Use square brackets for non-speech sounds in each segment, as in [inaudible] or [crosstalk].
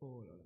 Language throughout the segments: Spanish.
Oh là là.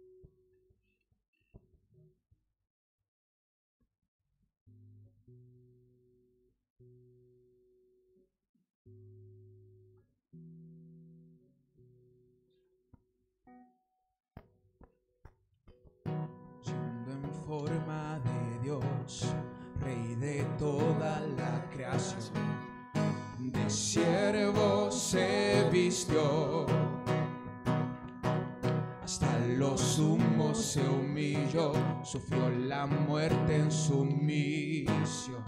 forma de Dios, Rey de toda la creación. De siervo se vistió, hasta lo sumo se humilló, sufrió la muerte en su misión.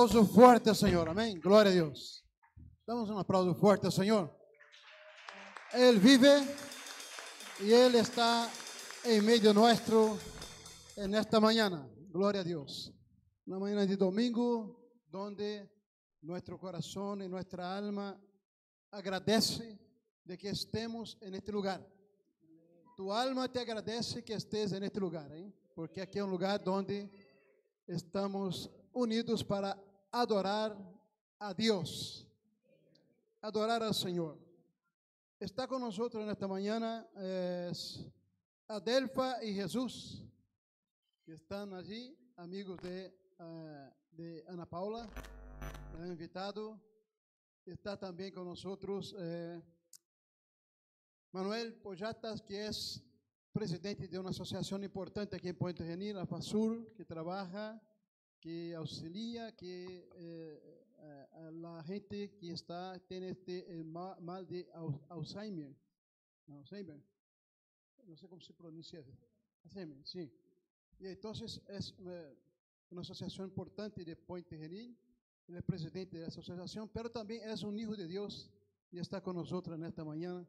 Aplauso fuerte, Señor. Amén. Gloria a Dios. Damos un aplauso fuerte, Señor. Él vive y Él está en medio nuestro en esta mañana. Gloria a Dios. Una mañana de domingo donde nuestro corazón y nuestra alma agradece de que estemos en este lugar. Tu alma te agradece que estés en este lugar, ¿eh? porque aquí es un lugar donde estamos unidos para adorar a Dios, adorar al Señor. Está con nosotros en esta mañana es Adelfa y Jesús, que están allí, amigos de, uh, de Ana Paula, han invitado. Está también con nosotros eh, Manuel Poyatas, que es presidente de una asociación importante aquí en Puente Genil, la FASUR, que trabaja, que auxilia, que eh, a la gente que está tiene este eh, mal de Alzheimer. Alzheimer. No sé cómo se pronuncia. Alzheimer, sí. Y entonces es una, una asociación importante de Puente Genil. Él es presidente de la asociación, pero también es un hijo de Dios y está con nosotros en esta mañana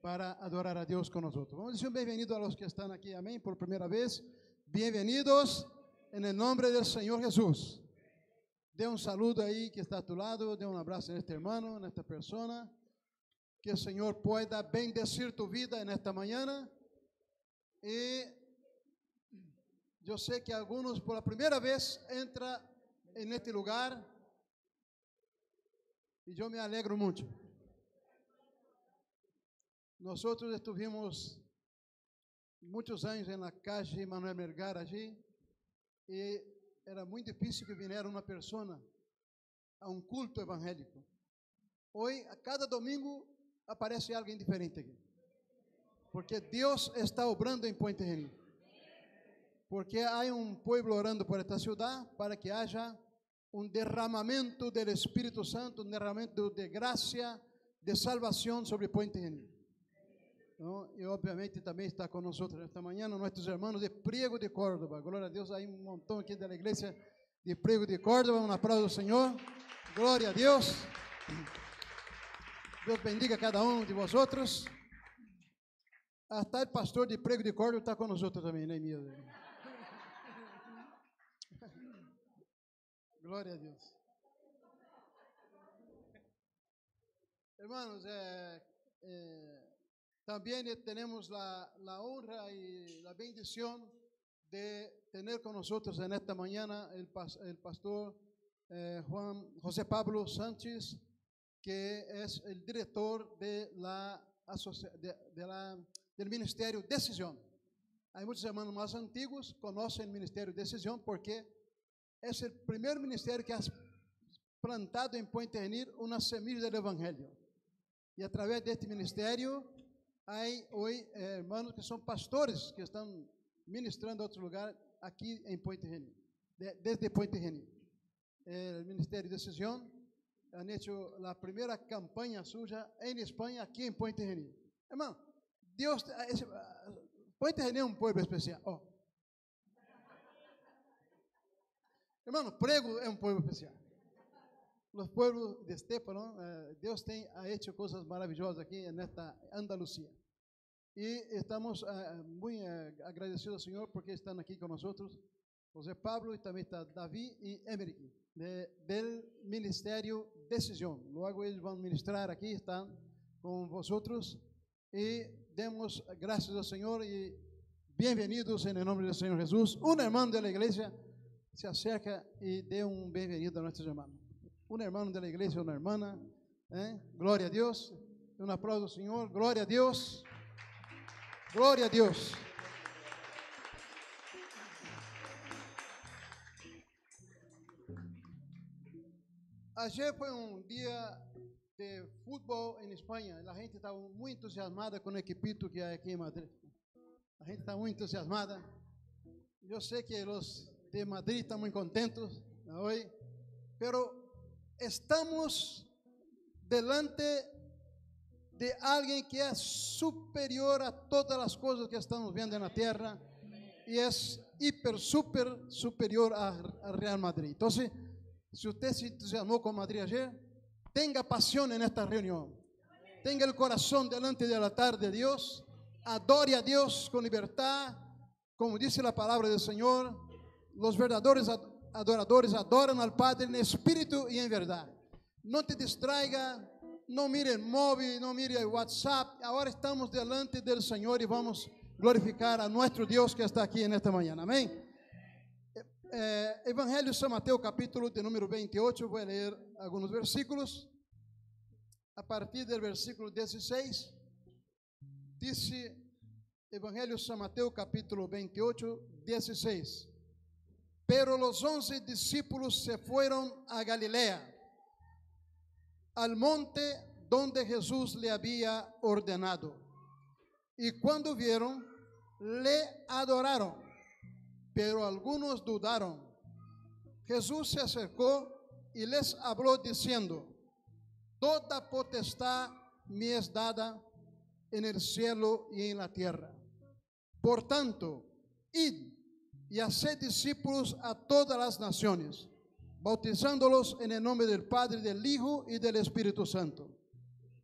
para adorar a Dios con nosotros. Vamos a decir un bienvenido a los que están aquí, amén, por primera vez. Bienvenidos en el nombre del Señor Jesús. Un saludo ahí que está a tu lado, dê un abrazo en este hermano, en esta persona. Que el Señor pueda bendecir tu vida en esta mañana. Y yo sé que algunos por la primera vez entran en este lugar. Y yo me alegro mucho. Nosotros estuvimos muchos años en la calle Manuel Melgar allí y era muy difícil que viniera una persona a un culto evangélico. Hoy, a cada domingo, aparece alguien diferente aquí. Porque Dios está obrando en Puente Genil. Porque hay un pueblo orando por esta ciudad para que haya un derramamiento del Espíritu Santo, un derramamiento de gracia, de salvación sobre Puente Genil. ¿No? Y obviamente también está con nosotros esta mañana nuestros hermanos de Priego de Córdoba. Gloria a Dios, hay un montón aquí de la iglesia de Priego de Córdoba. Un aplauso, Señor. Gloria a Dios. Dios bendiga a cada uno de vosotros. Hasta el pastor de Priego de Córdoba está con nosotros también, ¿no? Mío? [laughs] Gloria a Dios. Hermanos, eh, eh, también tenemos la, la, honra y la bendición de tener con nosotros en esta mañana el, el pastor eh, Juan José Pablo Sánchez, que es el director de la, de, de la, del Ministerio Decisión. Hay muchos hermanos más antiguos conocen el Ministerio Decisión porque es el primer ministerio que ha plantado en Puente Genil una semilla del Evangelio. Y a través de este ministerio hay hoy eh, hermanos que son pastores que están ministrando a otro lugar aquí en Puente Genil, de, desde Puente Genil. El Ministerio de Decisión han hecho la primera campaña suya en España, aquí en Puente Genil. Hermano, Dios, es, Puente Genil es un pueblo especial. Oh. Hermano, Prego es un pueblo especial. Los pueblos de Estefano, eh, Dios ha hecho cosas maravillosas aquí en esta Andalucía. Y estamos uh, muy uh, agradecidos al Señor porque están aquí con nosotros José Pablo y también está David y Emery de, del Ministerio Decisión. Luego ellos van a ministrar aquí, están con vosotros y demos gracias al Señor y bienvenidos en el nombre del Señor Jesús. Un hermano de la iglesia se acerca y dé un bienvenido a nuestros hermanos. Un hermano de la iglesia, una hermana. ¿eh? Gloria a Dios. Un aplauso, Señor. Gloria a Dios. Gloria a Dios. Ayer fue un día de fútbol en España. La gente estaba muy entusiasmada con el equipito que hay aquí en Madrid. La gente está muy entusiasmada. Yo sé que los de Madrid están muy contentos hoy, pero estamos delante de alguien que es superior a todas las cosas que estamos viendo en la tierra y es hiper, super superior a, Real Madrid. Entonces, Si usted se entusiasmó con Madrid ayer, tenga pasión en esta reunión. Tenga el corazón delante del altar de Dios. Adore a Dios con libertad. Como dice la palabra del Señor, los verdaderos ad- adoradores adoran al Padre en espíritu y en verdad. No te distraiga, no mire el móvil, no mire el WhatsApp. Ahora estamos delante del Señor y vamos a glorificar a nuestro Dios que está aquí en esta mañana. Amén. Eh, Evangelio de San Mateo, capítulo de número 28, voy a leer algunos versículos. A partir del versículo 16, dice Evangelio de San Mateo, capítulo 28, 16. Pero los once discípulos se fueron a Galilea, al monte donde Jesús le había ordenado. Y cuando vieron, le adoraron pero algunos dudaron. Jesús se acercó y les habló diciendo, Toda potestad me es dada en el cielo y en la tierra. Por tanto, id y haced discípulos a todas las naciones, bautizándolos en el nombre del Padre, del Hijo y del Espíritu Santo,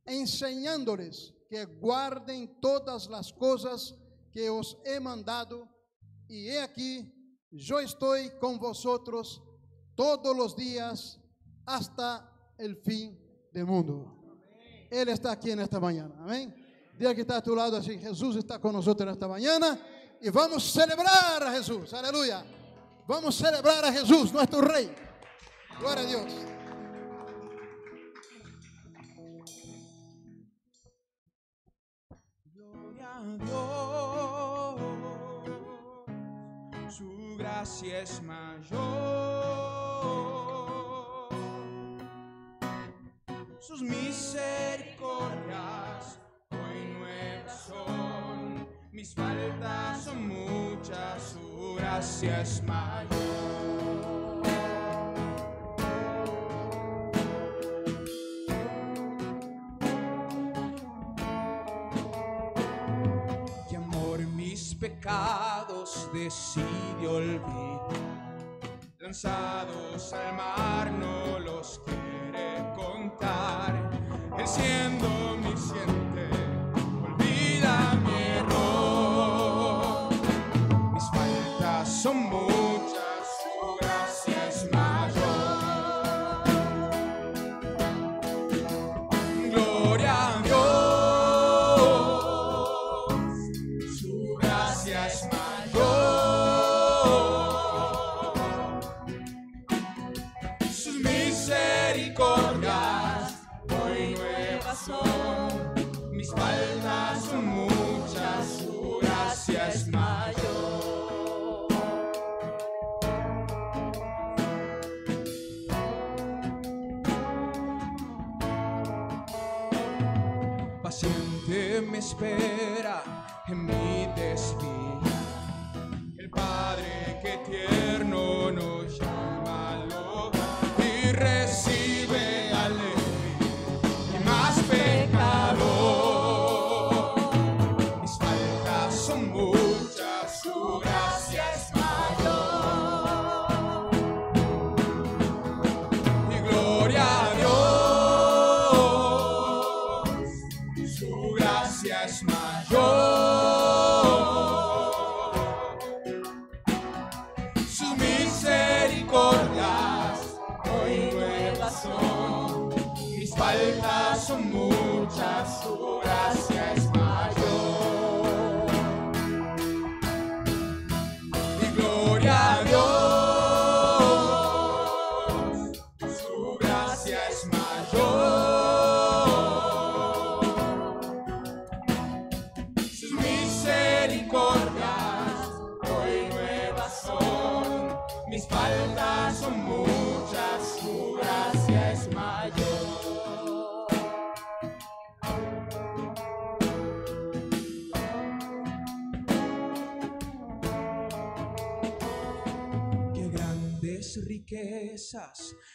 enseñándoles que guarden todas las cosas que os he mandado y he aquí, yo estoy con vosotros todos los días hasta el fin del mundo. Él está aquí en esta mañana. Amén. Diga que está a tu lado así. Jesús está con nosotros en esta mañana. Y vamos a celebrar a Jesús. Aleluya. Vamos a celebrar a Jesús, nuestro Rey. Gloria a Dios. Gloria a Dios, su gracia es mayor, sus misericordias hoy nuevas son, mis faltas son muchas, su gracia es mayor. que amor mis pecados decidió olvidar. Lanzados al mar no los quiere contar. Siendo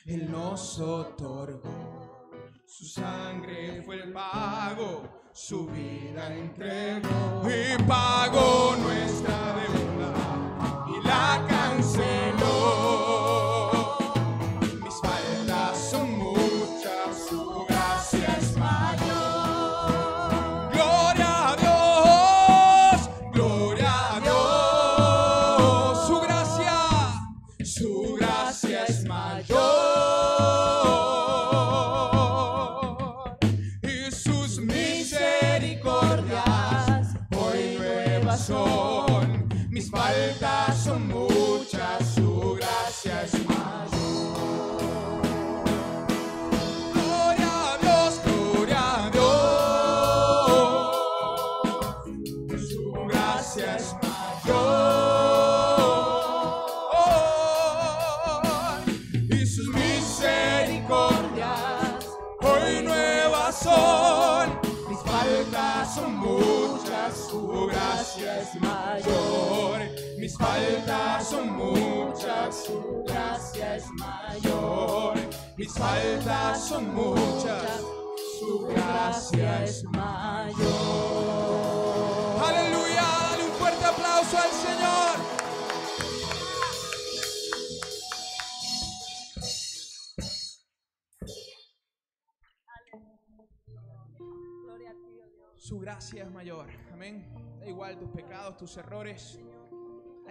Él nos otorgó. Su sangre fue el pago, su vida entregó y pagó nuestra deuda Mis faltas son muchas, su gracia es faltas son muchas, tu gracia es mayor. Mis faltas son muchas, su gracia es mayor. Aleluya, dale un fuerte aplauso al Señor. Su gracia es mayor. Amén. Da igual tus pecados, tus errores.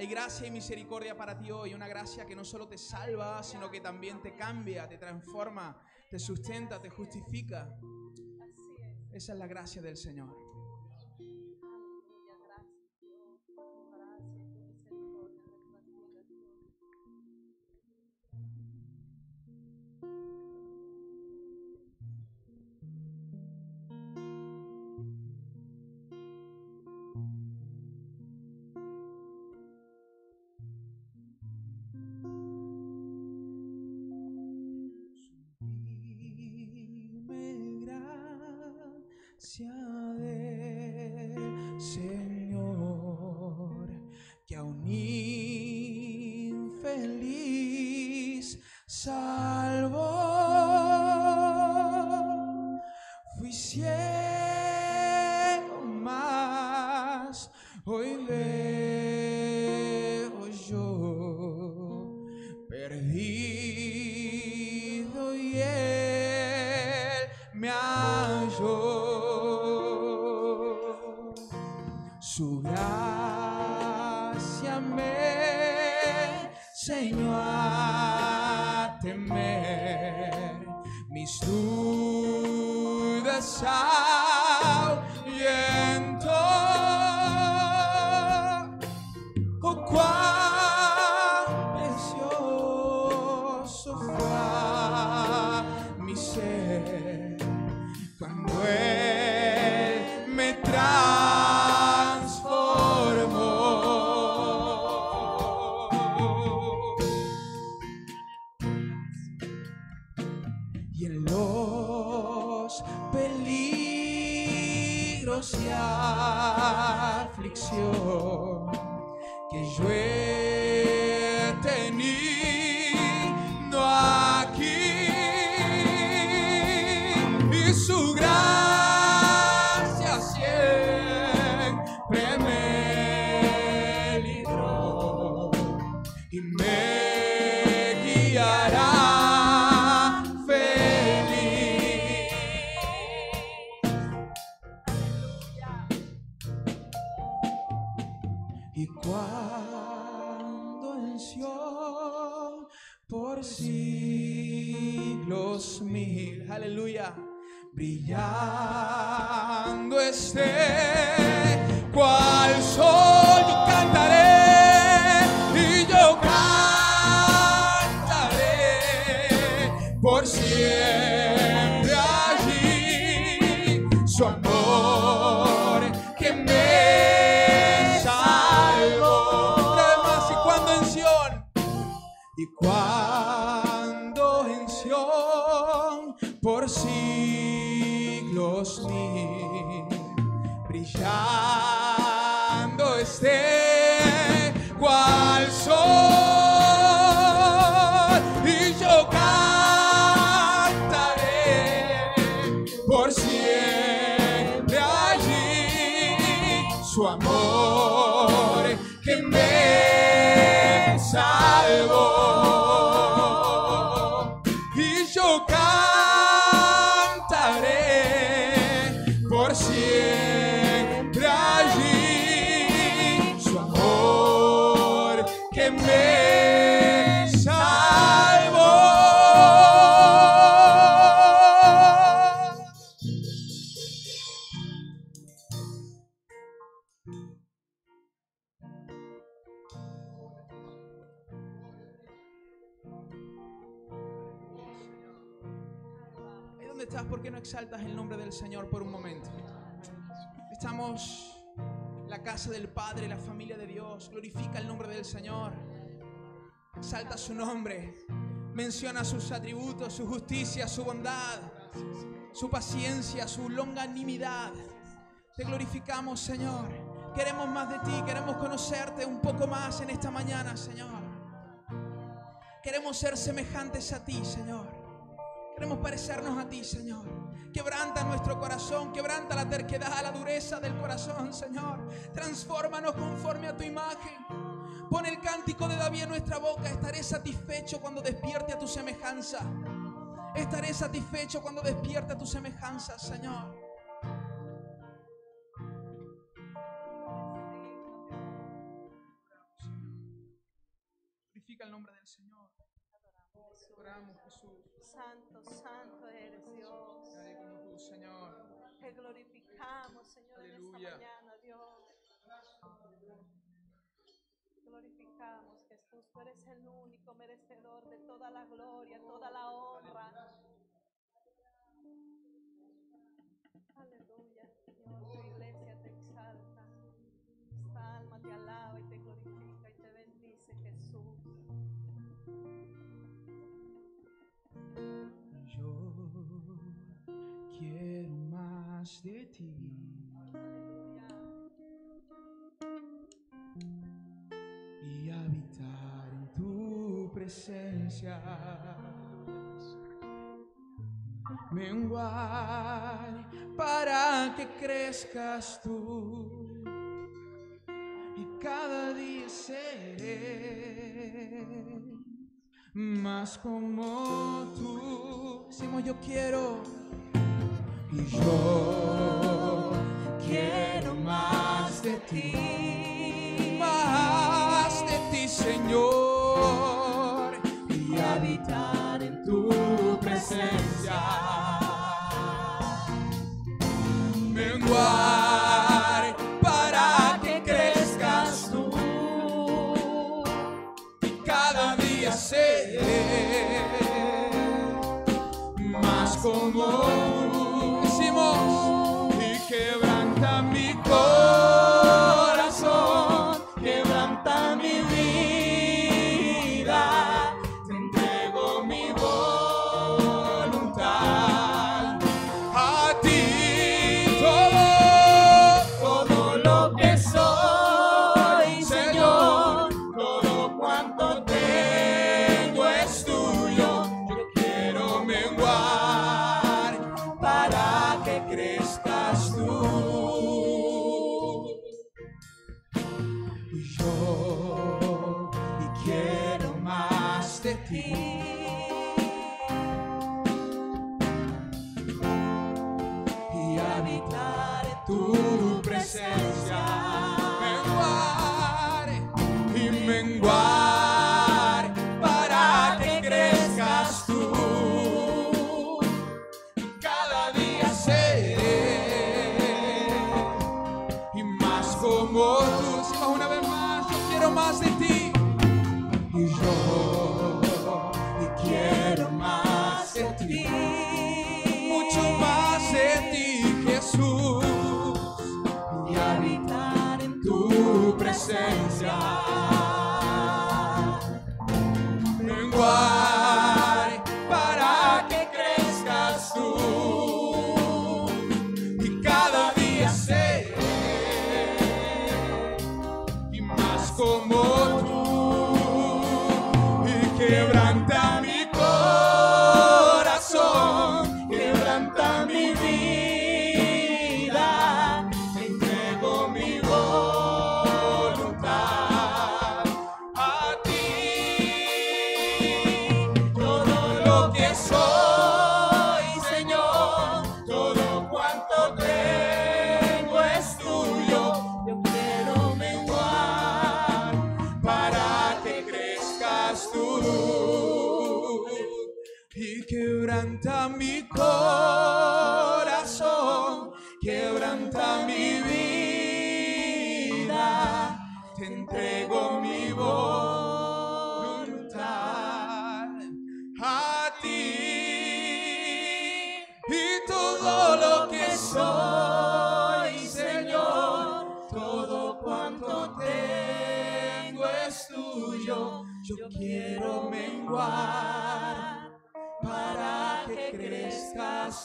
Hay gracia y misericordia para ti hoy, una gracia que no solo te salva, sino que también te cambia, te transforma, te sustenta, te justifica. Esa es la gracia del Señor. Padre, la familia de Dios. Glorifica el nombre del Señor. Exalta su nombre. Menciona sus atributos, su justicia, su bondad, su paciencia, su longanimidad. Te glorificamos, Señor. Queremos más de ti, queremos conocerte un poco más en esta mañana, Señor. Queremos ser semejantes a ti, Señor. Queremos parecernos a ti, Señor. Quebranta nuestro corazón, quebranta la terquedad, la dureza del corazón, Señor. Transfórmanos conforme a tu imagen. Pon el cántico de David en nuestra boca. Estaré satisfecho cuando despierte a tu semejanza. Estaré satisfecho cuando despierte a tu semejanza, Señor. Glorifica el nombre del Señor. Te glorificamos, Señor, en esta mañana, Dios. Glorificamos, Jesús. Tú eres el único merecedor de toda la gloria, toda la honra. Aleluya, Señor. Tu iglesia te exalta. Esta alma te alaba y te más de ti. Y habitar en tu presencia. Menguar para que crezcas tú y cada día seré más como tú. Decimos yo quiero y yo quiero más de ti, más de ti, Señor, y habitar en tu presencia. Menguar para que crezcas tú y cada día seré más como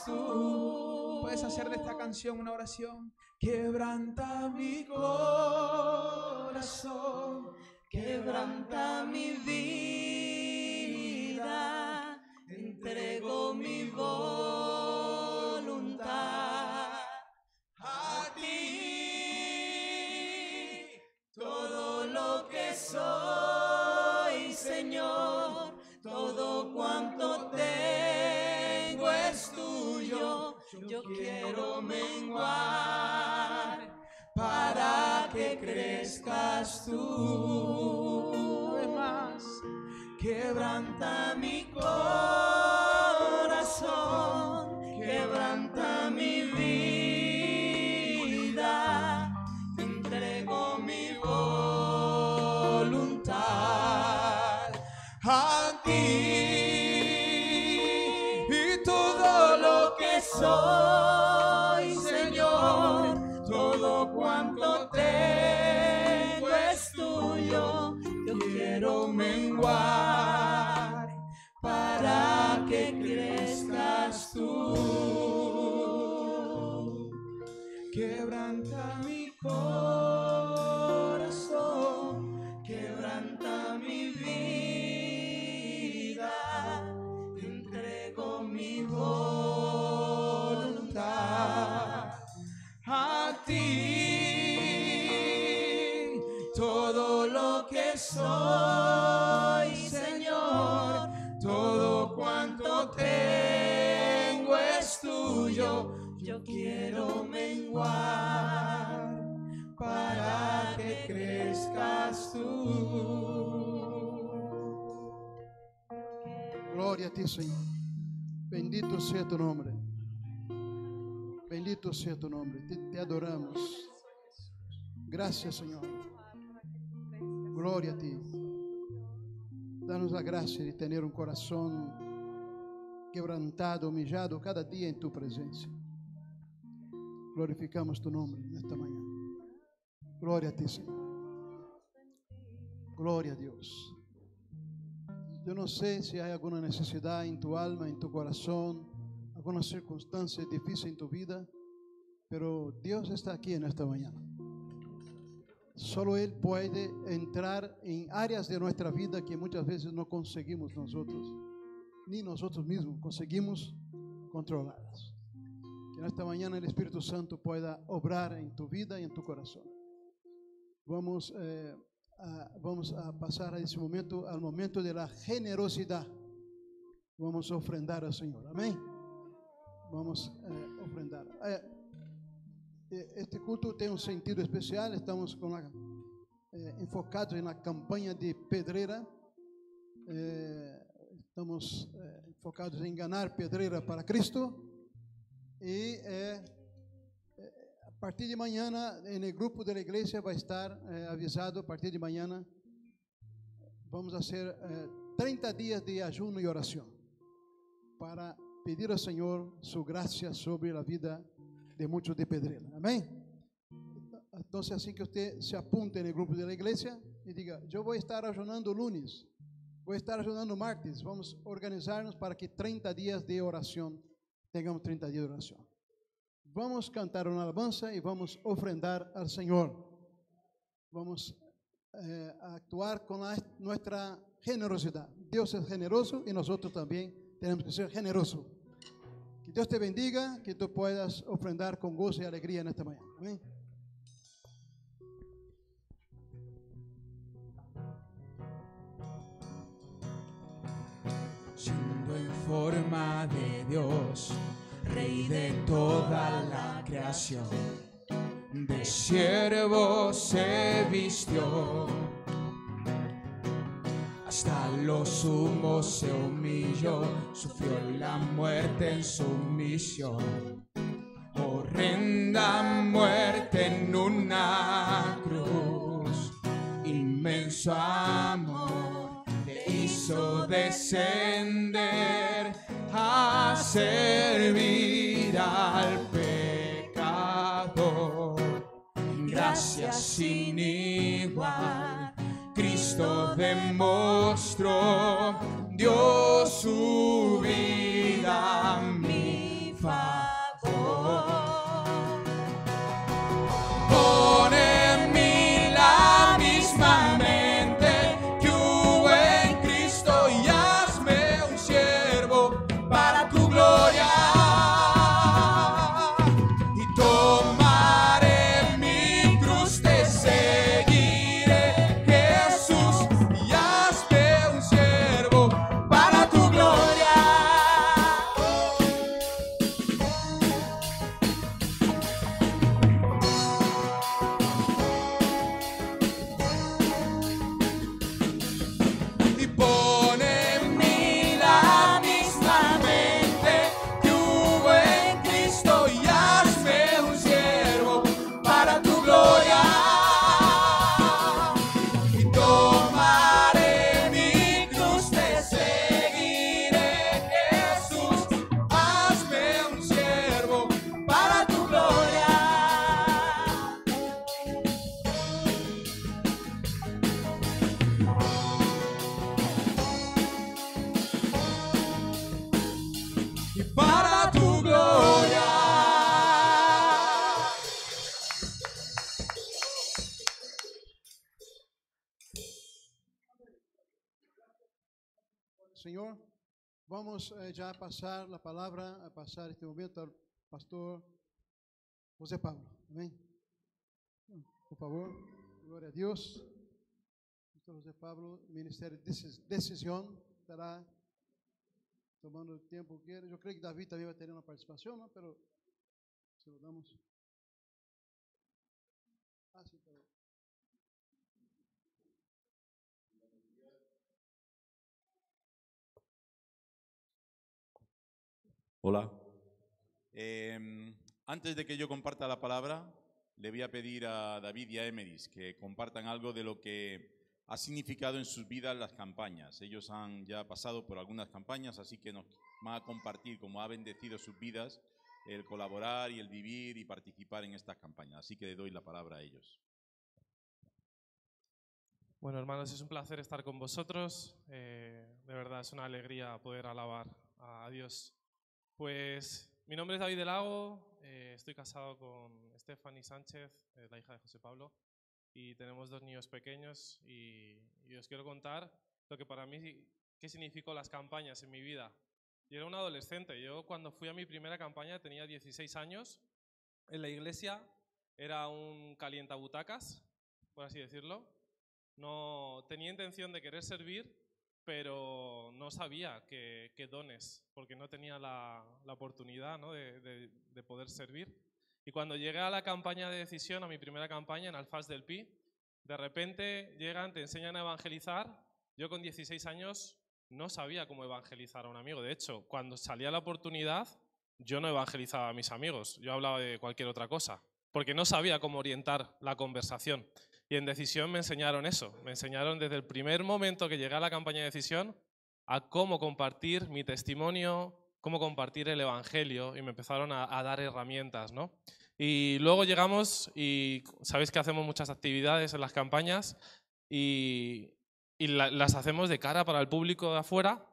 Puedes hacer de esta canción una oración. Quebranta mi corazón, quebranta mi vida, entrego mi voluntad a ti. todo lo que soy, Señor, todo cuanto tuyo. Yo quiero menguar para que crezcas tú. Más, Quebranta mi corazón, quebranta mi corazón, quebranta mi vida, entrego mi voluntad a ti. todo lo que soy, para que crezcas tú. Glória a ti, Senhor. Bendito seja tu nome. Bendito seja tu nome. Te, te adoramos. Graças, Senhor. Glória a ti. Dá-nos a graça de ter um coração quebrantado, humilhado cada dia em tu presença. Glorificamos tu nome nesta manhã. Glória a ti, Senhor. Glória a Deus. Eu não sei se há alguma necessidade em tu alma, em tu coração, alguma circunstância difícil em tu vida, pero Deus está aqui nesta manhã. Solo Él puede entrar en áreas de nuestra vida que muchas veces no conseguimos nosotros, ni nosotros mismos conseguimos controlarlas. Que en esta mañana el Espíritu Santo pueda obrar en tu vida y en tu corazón. Vamos, eh, a, vamos a pasar a ese momento, al momento de la generosidad. Vamos a ofrendar al Señor. Amén. Vamos a ofrendar. Eh, eh, este culto tem um sentido especial. Estamos com a, eh, enfocados na campanha de pedreira. Eh, estamos eh, enfocados em ganhar pedreira para Cristo. E eh, eh, a partir de amanhã, no grupo da igreja vai estar eh, avisado. A partir de amanhã, vamos fazer 30 dias de ajuno e oração para pedir ao Senhor sua graça sobre a vida de muchos de Pedreira. Amém? Entonces, así que usted se apunte el grupo de la iglesia y diga, voy a estar ayunando lunes, voy a estar ayunando martes, vamos organizarnos para que 30 días de oración, tengamos 30 días de oración. Vamos a cantar una alabanza y vamos a ofrendar al Señor. Vamos eh, a actuar con nuestra generosidad. Dios es generoso y nosotros también tenemos que ser generosos. Que Dios te bendiga, que tú puedas ofrendar con gozo y alegría en esta mañana. Amén. En forma de Dios, Rey de toda la creación. De siervo se vistió, hasta lo sumo se humilló, sufrió la muerte en sumisión. Horrenda muerte en una cruz, inmenso amor descender servir al pecador. Gracias sin igual, Cristo demostró, dio su vamos eh, ya a pasar la palabra, a pasar este momento al pastor José Pablo. Amén. Por favor, gloria a Dios. Pastor José Pablo, Ministerio de Decis- Decisión, estará tomando el tiempo que quiere. Yo creo que David también va a tener una participación, ¿no? Pero se lo damos. Hola. Eh, antes de que yo comparta la palabra, le voy a pedir a David y a Emeris que compartan algo de lo que ha significado en sus vidas las campañas. Ellos han ya pasado por algunas campañas, así que nos van a compartir cómo ha bendecido sus vidas el colaborar y el vivir y participar en estas campañas. Así que le doy la palabra a ellos. Bueno, hermanos, es un placer estar con vosotros. Eh, de verdad, es una alegría poder alabar a Dios. Pues mi nombre es David del Lago, eh, estoy casado con Stephanie Sánchez, eh, la hija de José Pablo, y tenemos dos niños pequeños y, y os quiero contar lo que para mí, qué significó las campañas en mi vida. Yo era un adolescente, yo cuando fui a mi primera campaña tenía 16 años, en la iglesia era un calientabutacas, por así decirlo, no tenía intención de querer servir, pero no sabía qué, dones, porque no tenía la, oportunidad de- de poder servir. Y cuando llegué a la campaña de decisión, a mi primera campaña en Alfaz del Pi, de repente llegan, te enseñan a evangelizar. Yo con 16 años no sabía cómo evangelizar a un amigo. De hecho, cuando salía la oportunidad, yo no evangelizaba a mis amigos, yo hablaba de cualquier otra cosa, porque no sabía cómo orientar la conversación. Y en decisión me enseñaron eso, me enseñaron desde el primer momento que llegué a la campaña de decisión a cómo compartir mi testimonio, cómo compartir el Evangelio y me empezaron a, dar herramientas, ¿no? Y luego llegamos y sabéis que hacemos muchas actividades en las campañas y, y la- las hacemos de cara para el público de afuera.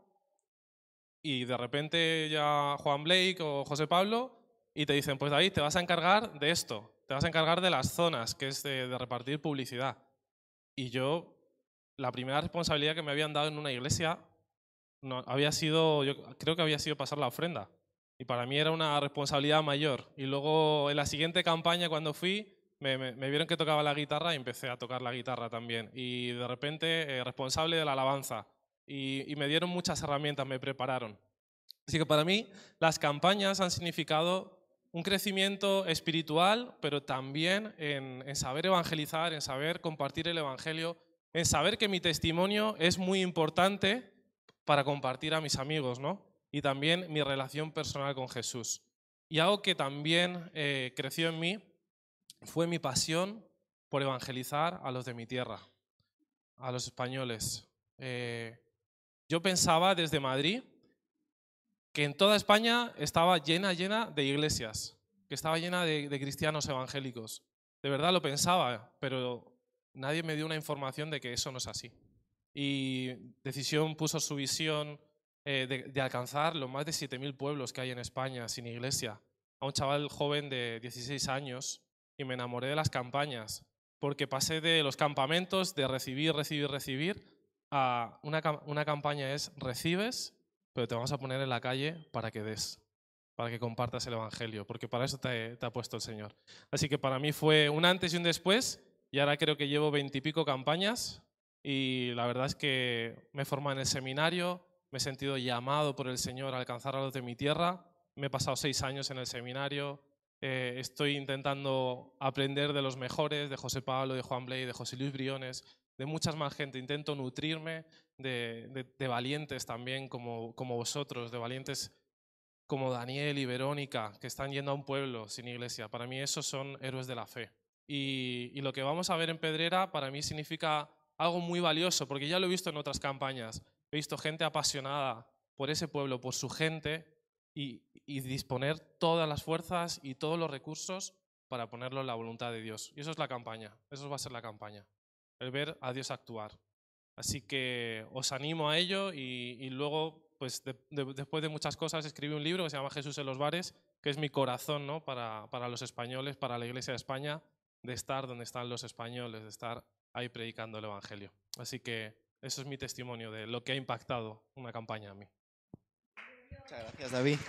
Y de repente ya Juan Blake o José Pablo y te dicen, pues David, te vas a encargar de esto, te vas a encargar de las zonas, que es de, de repartir publicidad. Y yo, la primera responsabilidad que me habían dado en una iglesia, no, había sido, yo creo que había sido pasar la ofrenda. Y para mí era una responsabilidad mayor. Y luego en la siguiente campaña, cuando fui, me, me- me vieron que tocaba la guitarra y empecé a tocar la guitarra también. Y de repente, eh, responsable de la alabanza. Y, y me dieron muchas herramientas, me prepararon. Así que para mí las campañas han significado un crecimiento espiritual, pero también en, saber evangelizar, en saber compartir el Evangelio, en saber que mi testimonio es muy importante para compartir a mis amigos, ¿no? Y también mi relación personal con Jesús. Y algo que también eh, creció en mí fue mi pasión por evangelizar a los de mi tierra, a los españoles. Eh, yo pensaba desde Madrid que en toda España estaba llena, llena de iglesias, que estaba llena de, cristianos evangélicos. De verdad lo pensaba, pero nadie me dio una información de que eso no es así. y Decisión puso su visión eh, de, de alcanzar los más de 7.000 pueblos que hay en España sin iglesia. A un chaval joven de 16 años y me enamoré de las campañas, porque pasé de los campamentos de recibir, recibir, recibir, a una, una campaña es recibes, pero te vamos a poner en la calle para que des, para que compartas el Evangelio, porque para eso te, ha puesto el Señor. Así que para mí fue un antes y un después, y ahora creo que llevo veintipico campañas, y la verdad es que me he formado en el seminario, me he sentido llamado por el Señor a alcanzar a los de mi tierra, me he pasado seis años en el seminario, eh, estoy intentando aprender de los mejores, de José Pablo, de Juan Blay, de José Luis Briones, de muchas más gente. Intento nutrirme de, valientes también como, vosotros, de valientes como Daniel y Verónica, que están yendo a un pueblo sin iglesia. Para mí esos son héroes de la fe. Y, y lo que vamos a ver en Pedrera para mí significa algo muy valioso, porque ya lo he visto en otras campañas. He visto gente apasionada por ese pueblo, por su gente, y, y disponer todas las fuerzas y todos los recursos para ponerlo en la voluntad de Dios. Y eso es la campaña, eso va a ser la campaña, el ver a Dios actuar. Así que os animo a ello y, luego, pues de- de- después de muchas cosas, escribí un libro que se llama Jesús en los bares, que es mi corazón ¿no? para, para los españoles, para la Iglesia de España, de estar donde están los españoles, de estar ahí predicando el Evangelio. Así que eso es mi testimonio de lo que ha impactado una campaña a mí. Muchas gracias, David.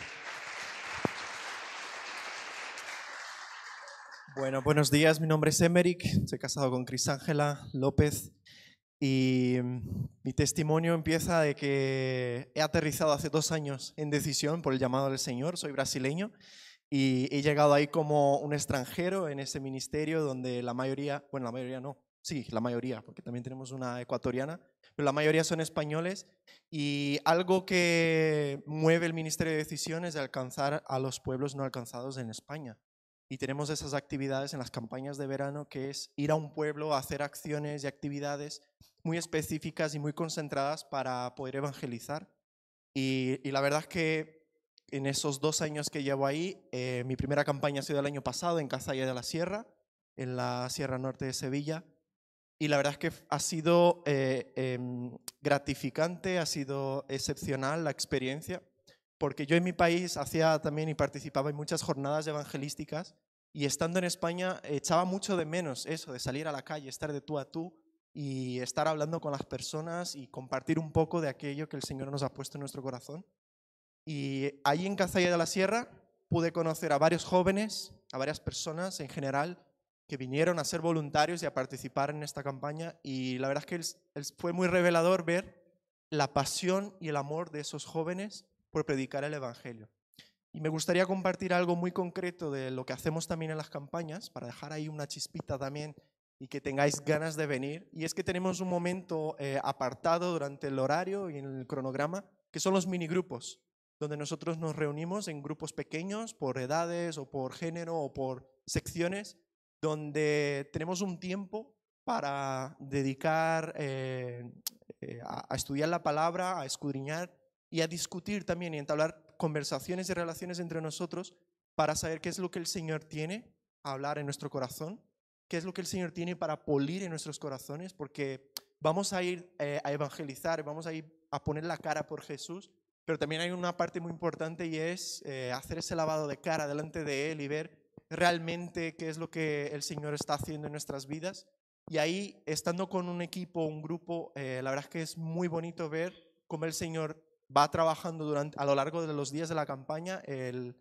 Bueno, buenos días. Mi nombre es Emeric. Soy casado con Crisángela López. Y mm, mi testimonio empieza de que he aterrizado hace dos años en decisión por el llamado del Señor. Soy brasileño y he llegado ahí como un extranjero en ese ministerio donde la mayoría, bueno, la mayoría no, sí, la mayoría, porque también tenemos una ecuatoriana, pero la mayoría son españoles. Y algo que mueve el Ministerio de Decisiones de alcanzar a los pueblos no alcanzados en España. Y tenemos esas actividades en las campañas de verano, que es ir a un pueblo a hacer acciones y actividades muy específicas y muy concentradas para poder evangelizar. Y, la verdad es que en esos dos años que llevo ahí, eh, mi primera campaña ha sido el año pasado en Cazalla de la Sierra, en la Sierra Norte de Sevilla. Y la verdad es que ha sido eh, em, gratificante, ha sido excepcional la experiencia, porque yo en mi país hacía también y participaba en muchas jornadas evangelísticas y estando en España echaba mucho de menos eso, de salir a la calle, estar de tú a tú y estar hablando con las personas y compartir un poco de aquello que el Señor nos ha puesto en nuestro corazón. Y ahí en Cazalla de la Sierra pude conocer a varios jóvenes, a varias personas en general, que vinieron a ser voluntarios y a participar en esta campaña. Y la verdad es que fue muy revelador ver la pasión y el amor de esos jóvenes por predicar el Evangelio. Y me gustaría compartir algo muy concreto de lo que hacemos también en las campañas, para dejar ahí una chispita también y que tengáis ganas de venir. Y es que tenemos un momento eh, apartado durante el horario y en el cronograma, que son los minigrupos, donde nosotros nos reunimos en grupos pequeños por edades o por género o por secciones, donde tenemos un tiempo para dedicar eh, eh, a, a estudiar la palabra, a escudriñar y a discutir también y entablar conversaciones y relaciones entre nosotros para saber qué es lo que el Señor tiene a hablar en nuestro corazón, qué es lo que el Señor tiene para polir en nuestros corazones, porque vamos a ir eh, a evangelizar, vamos a ir a poner la cara por Jesús, pero también hay una parte muy importante y es eh, hacer ese lavado de cara delante de Él y ver realmente qué es lo que el Señor está haciendo en nuestras vidas. Y ahí, estando con un equipo, un grupo, eh, la verdad es que es muy bonito ver cómo el Señor va trabajando durante, a lo largo de los días de la campaña el,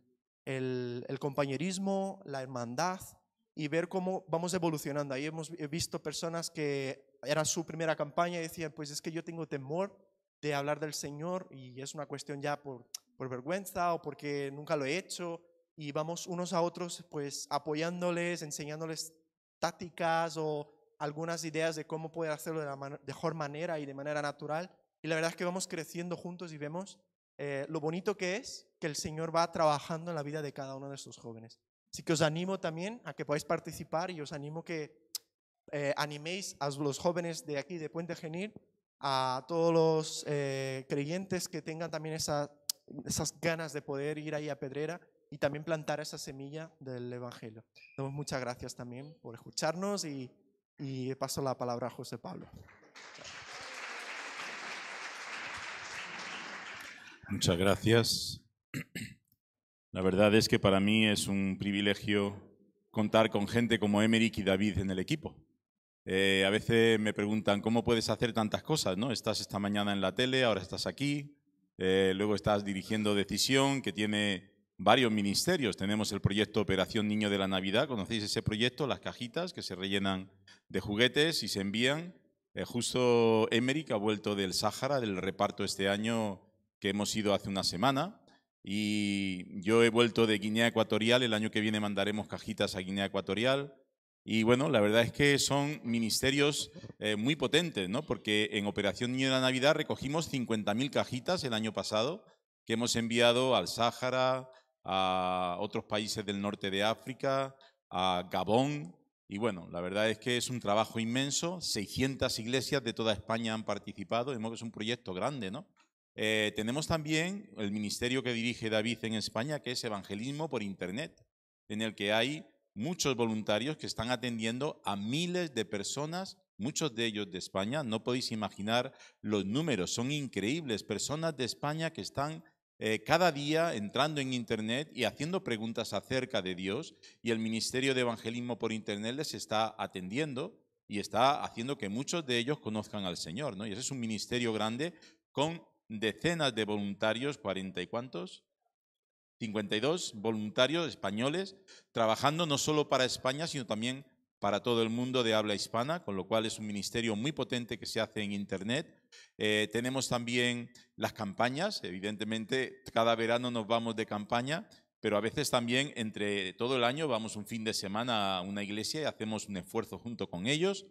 el, compañerismo, la hermandad y ver cómo vamos evolucionando. Ahí hemos he visto personas que era su primera campaña y decían, pues es que yo tengo temor de hablar del Señor y es una cuestión ya por, por vergüenza o porque nunca lo he hecho y vamos unos a otros pues apoyándoles, enseñándoles tácticas o algunas ideas de cómo poder hacerlo de la mejor manera y de manera natural. Y la verdad es que vamos creciendo juntos y vemos eh, lo bonito que es que el Señor va trabajando en la vida de cada uno de estos jóvenes. Así que os animo también a que podáis participar y os animo que eh, animéis a los jóvenes de aquí, de Puente Genil, a todos los eh, creyentes que tengan también esa- esas ganas de poder ir ahí a Pedrera y también plantar esa semilla del Evangelio. Damos muchas gracias también por escucharnos y, y paso la palabra a José Pablo. Muchas gracias. La verdad es que para mí es un privilegio contar con gente como Emerick y David en el equipo. Eh, a veces me preguntan, ¿cómo puedes hacer tantas cosas? ¿no? Estás esta mañana en la tele, ahora estás aquí, eh, luego estás dirigiendo Decisión, que tiene varios ministerios. Tenemos el proyecto Operación Niño de la Navidad, ¿conocéis ese proyecto? Las cajitas que se rellenan de juguetes y se envían. Eh, justo Emerick ha vuelto del Sáhara, del reparto este año que hemos ido hace una semana. Y yo he vuelto de Guinea Ecuatorial, el año que viene mandaremos cajitas a Guinea Ecuatorial. Y bueno, la verdad es que son ministerios eh, muy potentes, ¿no? Porque en Operación Niño de la Navidad recogimos 50.000 cajitas el año pasado que hemos enviado al Sáhara, a otros países del norte de África, a Gabón. Y bueno, la verdad es que es un trabajo inmenso. 600 iglesias de toda España han participado. Es un proyecto grande, ¿no? Eh, tenemos también el ministerio que dirige David en España, que es Evangelismo por Internet, en el que hay muchos voluntarios que están atendiendo a miles de personas, muchos de ellos de España. No podéis imaginar los números, son increíbles. Personas de España que están eh, cada día entrando en Internet y haciendo preguntas acerca de Dios y el Ministerio de Evangelismo por Internet les está atendiendo y está haciendo que muchos de ellos conozcan al Señor. ¿no? Y ese es un ministerio grande con decenas de voluntarios, cuarenta y cuántos, 52 voluntarios españoles trabajando no solo para España, sino también para todo el mundo de habla hispana, con lo cual es un ministerio muy potente que se hace en Internet. Eh, tenemos también las campañas, evidentemente cada verano nos vamos de campaña, pero a veces también entre todo el año vamos un fin de semana a una iglesia y hacemos un esfuerzo junto con ellos.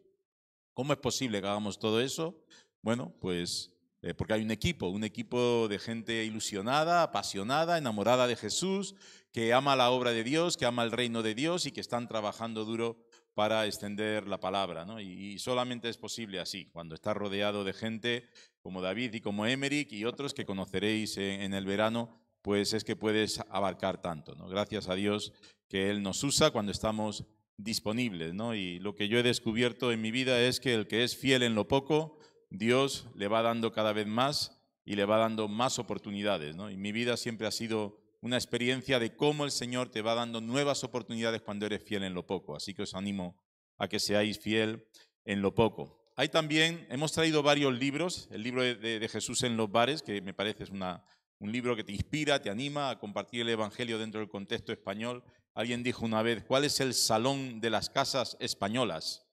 ¿Cómo es posible que hagamos todo eso? Bueno, pues eh, porque hay un equipo, un equipo de gente ilusionada, apasionada, enamorada de Jesús, que ama la obra de Dios, que ama el reino de Dios y que están trabajando duro para extender la palabra. Y, solamente es posible así, cuando está rodeado de gente como David y como Emerick y otros que conoceréis en, el verano, pues es que puedes abarcar tanto. ¿no? Gracias a Dios que Él nos usa cuando estamos disponibles. ¿no? Y lo que yo he descubierto en mi vida es que el que es fiel en lo poco, Dios le va dando cada vez más y le va dando más oportunidades. ¿no? Y mi vida siempre ha sido una experiencia de cómo el Señor te va dando nuevas oportunidades cuando eres fiel en lo poco. Así que os animo a que seáis fiel en lo poco. Hay también, hemos traído varios libros, el libro de, Jesús en los bares, que me parece es una, un libro que te inspira, te anima a compartir el Evangelio dentro del contexto español. Alguien dijo una vez, ¿cuál es el salón de las casas españolas?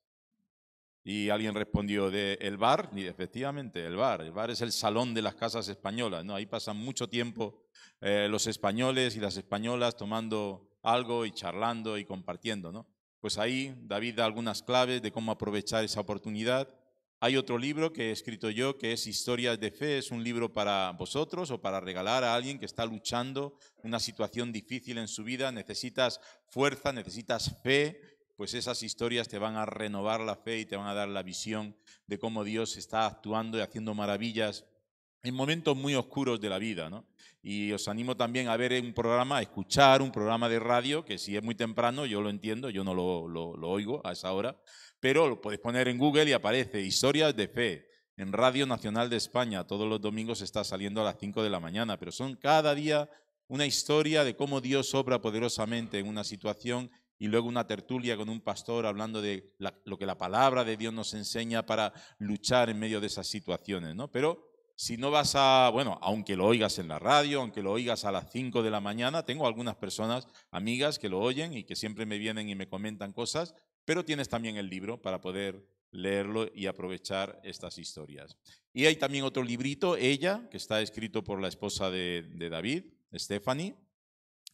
Y alguien respondió, de el bar, y efectivamente, el bar. El bar es el salón de las casas españolas, ¿no? Ahí pasan mucho tiempo eh, los españoles y las españolas tomando algo y charlando y compartiendo, ¿no? Pues ahí David da algunas claves de cómo aprovechar esa oportunidad. Hay otro libro que he escrito yo que es Historias de Fe, es un libro para vosotros o para regalar a alguien que está luchando una situación difícil en su vida, necesitas fuerza, necesitas fe, pues esas historias te van a renovar la fe y te van a dar la visión de cómo Dios está actuando y haciendo maravillas en momentos muy oscuros de la vida. ¿no? Y os animo también a ver un programa, a escuchar un programa de radio, que si es muy temprano, yo lo entiendo, yo no lo, lo oigo a esa hora, pero lo podéis poner en Google y aparece Historias de Fe. En Radio Nacional de España, todos los domingos está saliendo a las 5 de la mañana, pero son cada día una historia de cómo Dios obra poderosamente en una situación y luego una tertulia con un pastor hablando de lo que la palabra de Dios nos enseña para luchar en medio de esas situaciones, ¿no? Pero si no vas a, bueno, aunque lo oigas en la radio, aunque lo oigas a las 5 de la mañana, tengo algunas personas, amigas, que lo oyen y que siempre me vienen y me comentan cosas, pero tienes también el libro para poder leerlo y aprovechar estas historias. Y hay también otro librito, Ella, que está escrito por la esposa de, de David, Stephanie,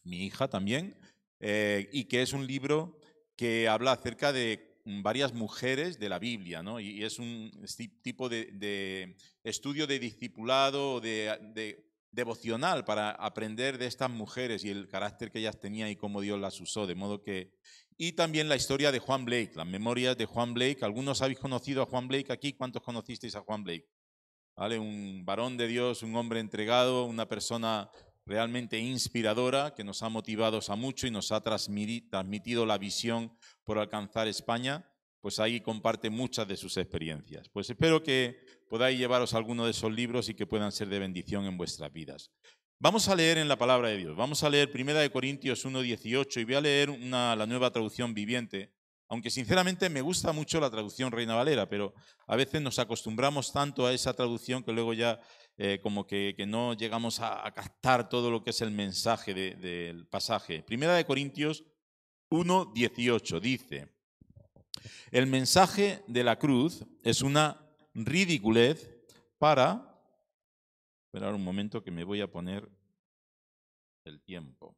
mi hija también, eh, y que es un libro que habla acerca de varias mujeres de la Biblia, ¿no? Y, es un tipo de, estudio de discipulado, de, de, devocional para aprender de estas mujeres y el carácter que ellas tenían y cómo Dios las usó, de modo que... Y también la historia de Juan Blake, las memorias de Juan Blake. ¿Algunos habéis conocido a Juan Blake aquí? ¿Cuántos conocisteis a Juan Blake? ¿Vale? Un varón de Dios, un hombre entregado, una persona realmente inspiradora que nos ha motivado a mucho y nos ha transmitido la visión por alcanzar España. pues ahí comparte muchas de sus experiencias. Pues espero que podáis llevaros alguno de esos libros y que puedan ser de bendición en vuestras vidas. Vamos a leer en la palabra de Dios. Vamos a leer 1 Corintios 1.18 y voy a leer la nueva traducción viviente, aunque sinceramente me gusta mucho la traducción Reina Valera, pero a veces nos acostumbramos tanto a esa traducción que luego ya eh, como que, no llegamos a, captar todo lo que es el mensaje de, del pasaje. Primera de Corintios 1.18 dice, el mensaje de la cruz es una ridiculez para... Esperar un momento que me voy a poner el tiempo.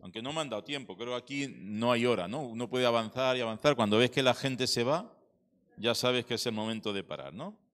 Aunque no me han dado tiempo, creo que aquí no hay hora, ¿no? Uno puede avanzar y avanzar. Cuando ves que la gente se va, ya sabes que es el momento de parar, ¿no?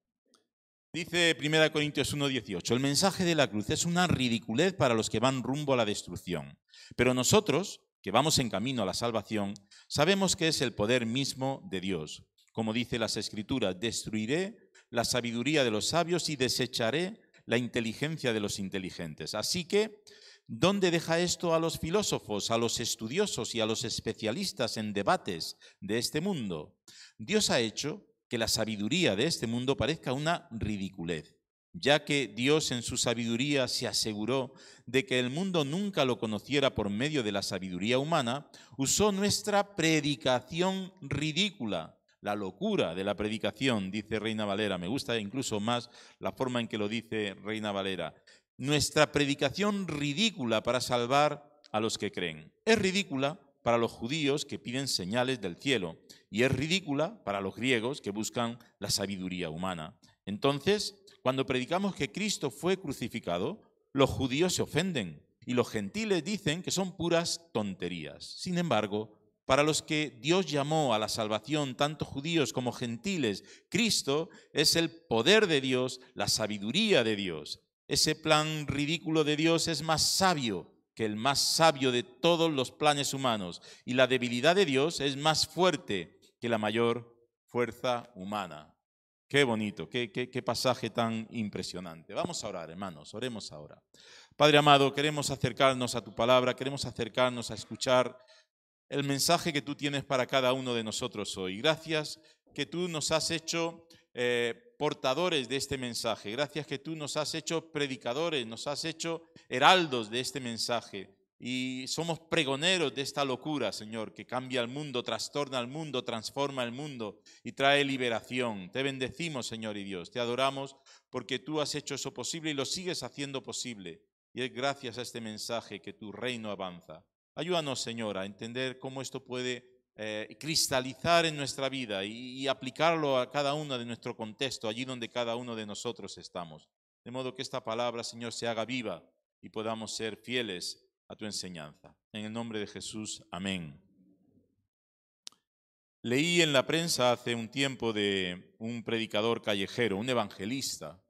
Dice 1 Corintios 1:18, el mensaje de la cruz es una ridiculez para los que van rumbo a la destrucción, pero nosotros, que vamos en camino a la salvación, sabemos que es el poder mismo de Dios. Como dice las Escrituras, destruiré la sabiduría de los sabios y desecharé la inteligencia de los inteligentes. Así que, ¿dónde deja esto a los filósofos, a los estudiosos y a los especialistas en debates de este mundo? Dios ha hecho que la sabiduría de este mundo parezca una ridiculez, ya que Dios en su sabiduría se aseguró de que el mundo nunca lo conociera por medio de la sabiduría humana, usó nuestra predicación ridícula la locura de la predicación, dice Reina Valera. Me gusta incluso más la forma en que lo dice Reina Valera. Nuestra predicación ridícula para salvar a los que creen. Es ridícula para los judíos que piden señales del cielo y es ridícula para los griegos que buscan la sabiduría humana. Entonces, cuando predicamos que Cristo fue crucificado, los judíos se ofenden y los gentiles dicen que son puras tonterías. Sin embargo, para los que Dios llamó a la salvación, tanto judíos como gentiles, Cristo es el poder de Dios, la sabiduría de Dios. Ese plan ridículo de Dios es más sabio que el más sabio de todos los planes humanos. Y la debilidad de Dios es más fuerte que la mayor fuerza humana. Qué bonito, qué, qué, pasaje tan impresionante. Vamos a orar, hermanos, oremos ahora. Padre amado, queremos acercarnos a tu palabra, queremos acercarnos a escuchar el mensaje que tú tienes para cada uno de nosotros hoy. Gracias que tú nos has hecho eh, portadores de este mensaje. Gracias que tú nos has hecho predicadores, nos has hecho heraldos de este mensaje. Y somos pregoneros de esta locura, Señor, que cambia el mundo, trastorna el mundo, transforma el mundo y trae liberación. Te bendecimos, Señor y Dios. Te adoramos porque tú has hecho eso posible y lo sigues haciendo posible. Y es gracias a este mensaje que tu reino avanza. Ayúdanos, Señor, a entender cómo esto puede eh, cristalizar en nuestra vida y, y, aplicarlo a cada uno de nuestro contexto, allí donde cada uno de nosotros estamos. De modo que esta palabra, Señor, se haga viva y podamos ser fieles a tu enseñanza. En el nombre de Jesús, amén. Leí en la prensa hace un tiempo de un predicador callejero, un evangelista,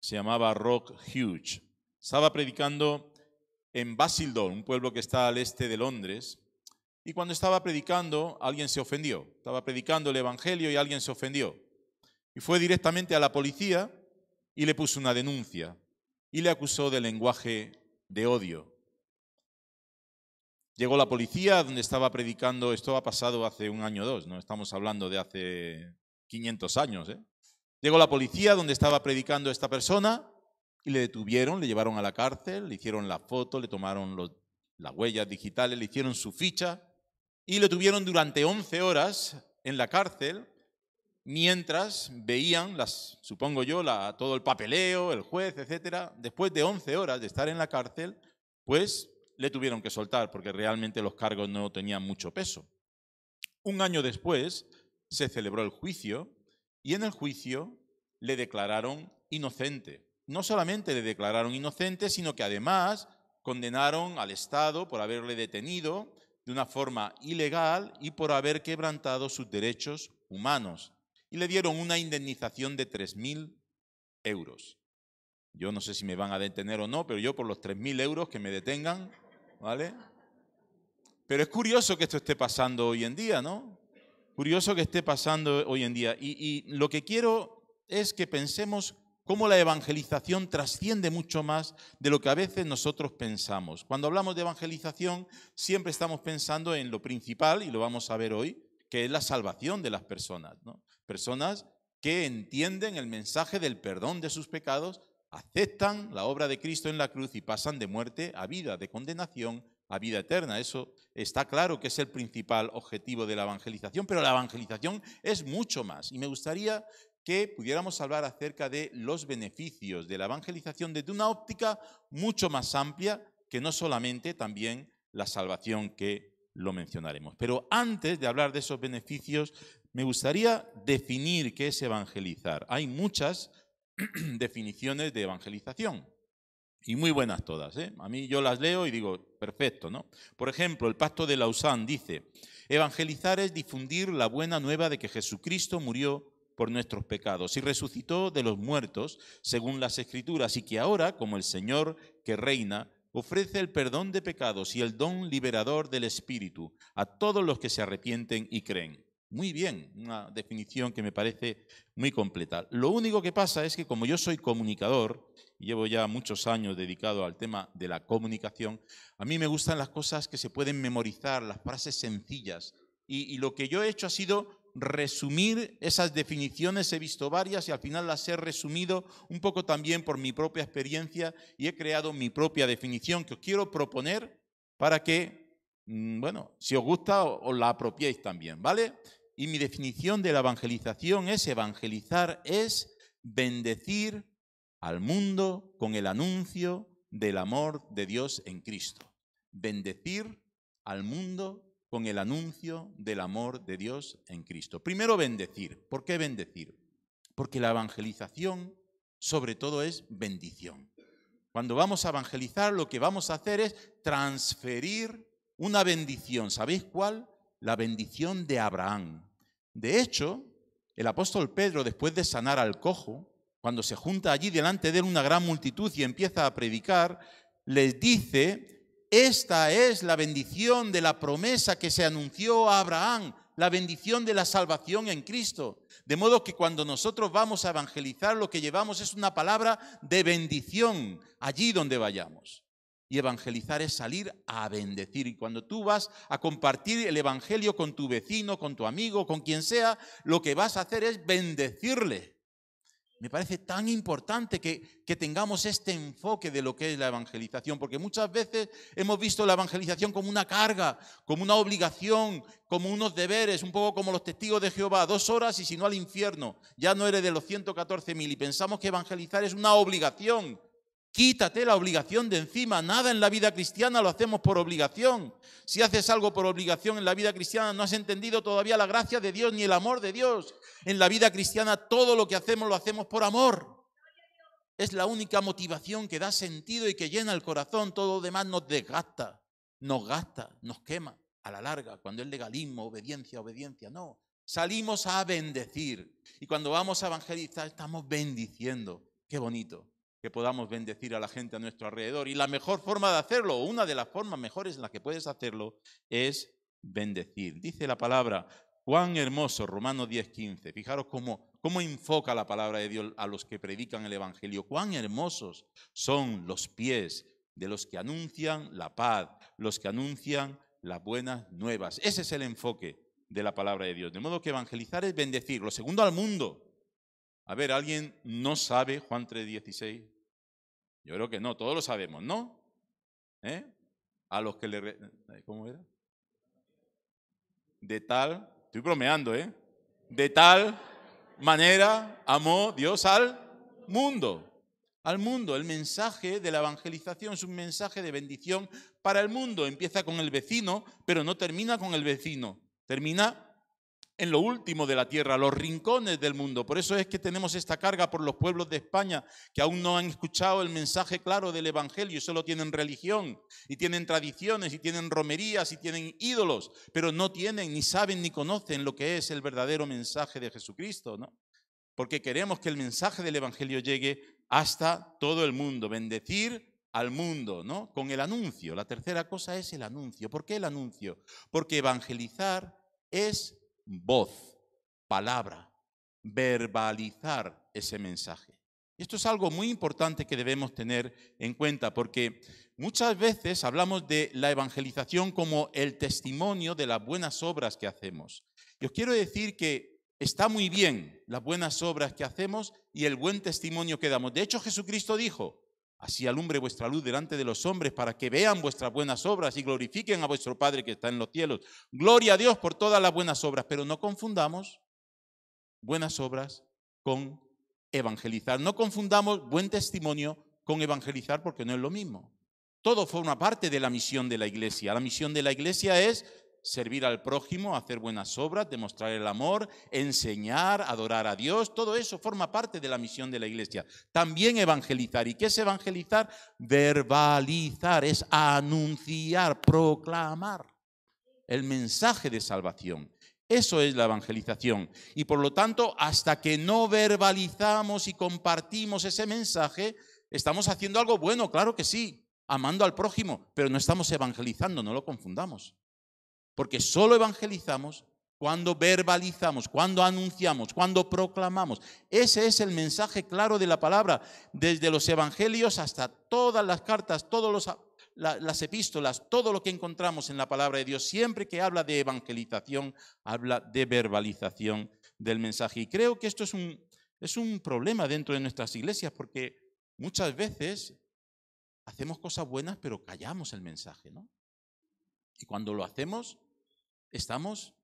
se llamaba Rock Hughes. Estaba predicando en Basildon, un pueblo que está al este de Londres, y cuando estaba predicando, alguien se ofendió. Estaba predicando el Evangelio y alguien se ofendió. Y fue directamente a la policía y le puso una denuncia y le acusó de lenguaje de odio. Llegó la policía donde estaba predicando, esto ha pasado hace un año o dos, no estamos hablando de hace 500 años. ¿eh? Llegó la policía donde estaba predicando esta persona y le detuvieron, le llevaron a la cárcel, le hicieron la foto, le tomaron las huellas digitales, le hicieron su ficha y le tuvieron durante 11 horas en la cárcel mientras veían, las, supongo yo, la, todo el papeleo, el juez, etcétera. Después de 11 horas de estar en la cárcel, pues le tuvieron que soltar porque realmente los cargos no tenían mucho peso. Un año después se celebró el juicio y en el juicio le declararon inocente no solamente le declararon inocente, sino que además condenaron al Estado por haberle detenido de una forma ilegal y por haber quebrantado sus derechos humanos. Y le dieron una indemnización de 3.000 euros. Yo no sé si me van a detener o no, pero yo por los 3.000 euros que me detengan, ¿vale? Pero es curioso que esto esté pasando hoy en día, ¿no? Curioso que esté pasando hoy en día. Y, y lo que quiero es que pensemos cómo la evangelización trasciende mucho más de lo que a veces nosotros pensamos. Cuando hablamos de evangelización, siempre estamos pensando en lo principal, y lo vamos a ver hoy, que es la salvación de las personas. Personas que entienden el mensaje del perdón de sus pecados, aceptan la obra de Cristo en la cruz y pasan de muerte a vida, de condenación a vida eterna. Eso está claro que es el principal objetivo de la evangelización, pero la evangelización es mucho más. Y me gustaría que pudiéramos hablar acerca de los beneficios de la evangelización desde una óptica mucho más amplia que no solamente también la salvación que lo mencionaremos. Pero antes de hablar de esos beneficios, me gustaría definir qué es evangelizar. Hay muchas [clears throat] definiciones de evangelización. Y muy buenas todas. ¿eh? A mí yo las leo y digo, perfecto, ¿no? Por ejemplo, el pacto de Lausanne dice, evangelizar es difundir la buena nueva de que Jesucristo murió por nuestros pecados y resucitó de los muertos según las escrituras y que ahora, como el Señor que reina, ofrece el perdón de pecados y el don liberador del Espíritu a todos los que se arrepienten y creen. Muy bien, una definición que me parece muy completa. Lo único que pasa es que como yo soy comunicador, llevo ya muchos años dedicado al tema de la comunicación, a mí me gustan las cosas que se pueden memorizar, las frases sencillas. Y lo que yo he hecho ha sido resumir esas definiciones, he visto varias y al final las he resumido un poco también por mi propia experiencia y he creado mi propia definición que os quiero proponer para que, mm, bueno, si os gusta, os la apropiéis también, ¿vale? Y mi definición de la evangelización es evangelizar, es bendecir al mundo con el anuncio del amor de Dios en Cristo. Bendecir al mundo con el anuncio del amor de Dios en Cristo. Primero, bendecir. ¿Por qué bendecir? Porque la evangelización sobre todo es bendición. Cuando vamos a evangelizar, lo que vamos a hacer es transferir una bendición. ¿Sabéis cuál? La bendición de Abraham. De hecho, el apóstol Pedro, después de sanar al cojo, cuando se junta allí delante de él una gran multitud y empieza a predicar, les dice esta es la bendición de la promesa que se anunció a Abraham, la bendición de la salvación en Cristo. De modo que cuando nosotros vamos a evangelizar, lo que llevamos es una palabra de bendición allí donde vayamos. Y evangelizar es salir a bendecir. Y cuando tú vas a compartir el Evangelio con tu vecino, con tu amigo, con quien sea, lo que vas a hacer es bendecirle. Me parece tan importante que, que, tengamos este enfoque de lo que es la evangelización, porque muchas veces hemos visto la evangelización como una carga, como una obligación, como unos deberes, un poco como los testigos de Jehová, dos horas y si no al infierno, ya no eres de los 114 mil y pensamos que evangelizar es una obligación. Quítate la obligación de encima. Nada en la vida cristiana lo hacemos por obligación. Si haces algo por obligación en la vida cristiana, no has entendido todavía la gracia de Dios ni el amor de Dios. En la vida cristiana todo lo que hacemos lo hacemos por amor. Es la única motivación que da sentido y que llena el corazón. Todo lo demás nos desgasta, nos gasta, nos quema a la larga. Cuando es legalismo, obediencia, obediencia, no. Salimos a bendecir. Y cuando vamos a evangelizar estamos bendiciendo. Qué bonito que podamos bendecir a la gente a nuestro alrededor. Y la mejor forma de hacerlo, una de las formas mejores en las que puedes hacerlo, es bendecir. Dice la palabra, cuán hermoso, Romanos 10:15. Fijaros cómo, cómo enfoca la palabra de Dios a los que predican el Evangelio. Cuán hermosos son los pies de los que anuncian la paz, los que anuncian las buenas nuevas. Ese es el enfoque de la palabra de Dios. De modo que evangelizar es bendecir. Lo segundo al mundo. A ver, ¿alguien no sabe Juan 3:16? Yo creo que no, todos lo sabemos, ¿no? ¿Eh? A los que le... ¿Cómo era? De tal, estoy bromeando, ¿eh? De tal manera amó Dios al mundo. Al mundo. El mensaje de la evangelización es un mensaje de bendición para el mundo. Empieza con el vecino, pero no termina con el vecino. Termina en lo último de la tierra, los rincones del mundo. Por eso es que tenemos esta carga por los pueblos de España que aún no han escuchado el mensaje claro del Evangelio y solo tienen religión y tienen tradiciones y tienen romerías y tienen ídolos, pero no tienen, ni saben, ni conocen lo que es el verdadero mensaje de Jesucristo, ¿no? Porque queremos que el mensaje del Evangelio llegue hasta todo el mundo, bendecir al mundo, ¿no? Con el anuncio. La tercera cosa es el anuncio. ¿Por qué el anuncio? Porque evangelizar es voz, palabra, verbalizar ese mensaje. Esto es algo muy importante que debemos tener en cuenta porque muchas veces hablamos de la evangelización como el testimonio de las buenas obras que hacemos. Y os quiero decir que está muy bien las buenas obras que hacemos y el buen testimonio que damos. De hecho, Jesucristo dijo, así alumbre vuestra luz delante de los hombres para que vean vuestras buenas obras y glorifiquen a vuestro Padre que está en los cielos. Gloria a Dios por todas las buenas obras, pero no confundamos buenas obras con evangelizar. No confundamos buen testimonio con evangelizar porque no es lo mismo. Todo forma parte de la misión de la iglesia. La misión de la iglesia es servir al prójimo, hacer buenas obras, demostrar el amor, enseñar, adorar a Dios. Todo eso forma parte de la misión de la iglesia. También evangelizar. ¿Y qué es evangelizar? Verbalizar, es anunciar, proclamar el mensaje de salvación. Eso es la evangelización. Y por lo tanto, hasta que no verbalizamos y compartimos ese mensaje, estamos haciendo algo bueno, claro que sí, amando al prójimo, pero no estamos evangelizando, no lo confundamos. Porque solo evangelizamos cuando verbalizamos, cuando anunciamos, cuando proclamamos. Ese es el mensaje claro de la palabra, desde los evangelios hasta todas las cartas, todas las epístolas, todo lo que encontramos en la palabra de Dios. Siempre que habla de evangelización, habla de verbalización del mensaje. Y creo que esto es un, es un problema dentro de nuestras iglesias, porque muchas veces hacemos cosas buenas, pero callamos el mensaje, ¿no? Y cuando lo hacemos, estamos,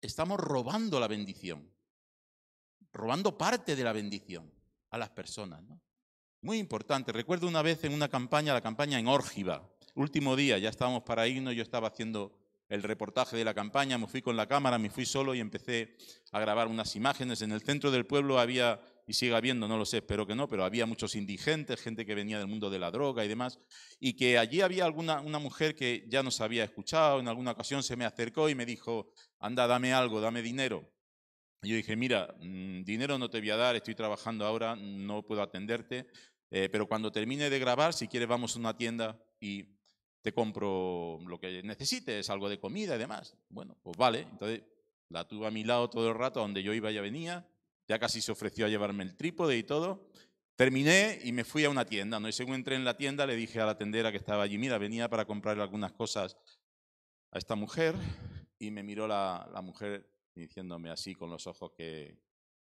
estamos robando la bendición, robando parte de la bendición a las personas. Muy importante. Recuerdo una vez en una campaña, la campaña en Órgiva, último día, ya estábamos para irnos, yo estaba haciendo el reportaje de la campaña, me fui con la cámara, me fui solo y empecé a grabar unas imágenes. En el centro del pueblo había y siga habiendo, no lo sé, espero que no, pero había muchos indigentes, gente que venía del mundo de la droga y demás, y que allí había alguna una mujer que ya nos había escuchado, en alguna ocasión se me acercó y me dijo, anda, dame algo, dame dinero. Y yo dije, mira, mm, dinero no te voy a dar, estoy trabajando ahora, no puedo atenderte, eh, pero cuando termine de grabar, si quieres vamos a una tienda y te compro lo que necesites, algo de comida y demás. Bueno, pues vale, entonces la tuve a mi lado todo el rato, donde yo iba ya venía, ya casi se ofreció a llevarme el trípode y todo. Terminé y me fui a una tienda. ¿no? Y según entré en la tienda, le dije a la tendera que estaba allí, mira, venía para comprarle algunas cosas a esta mujer. Y me miró la, la mujer diciéndome así con los ojos que,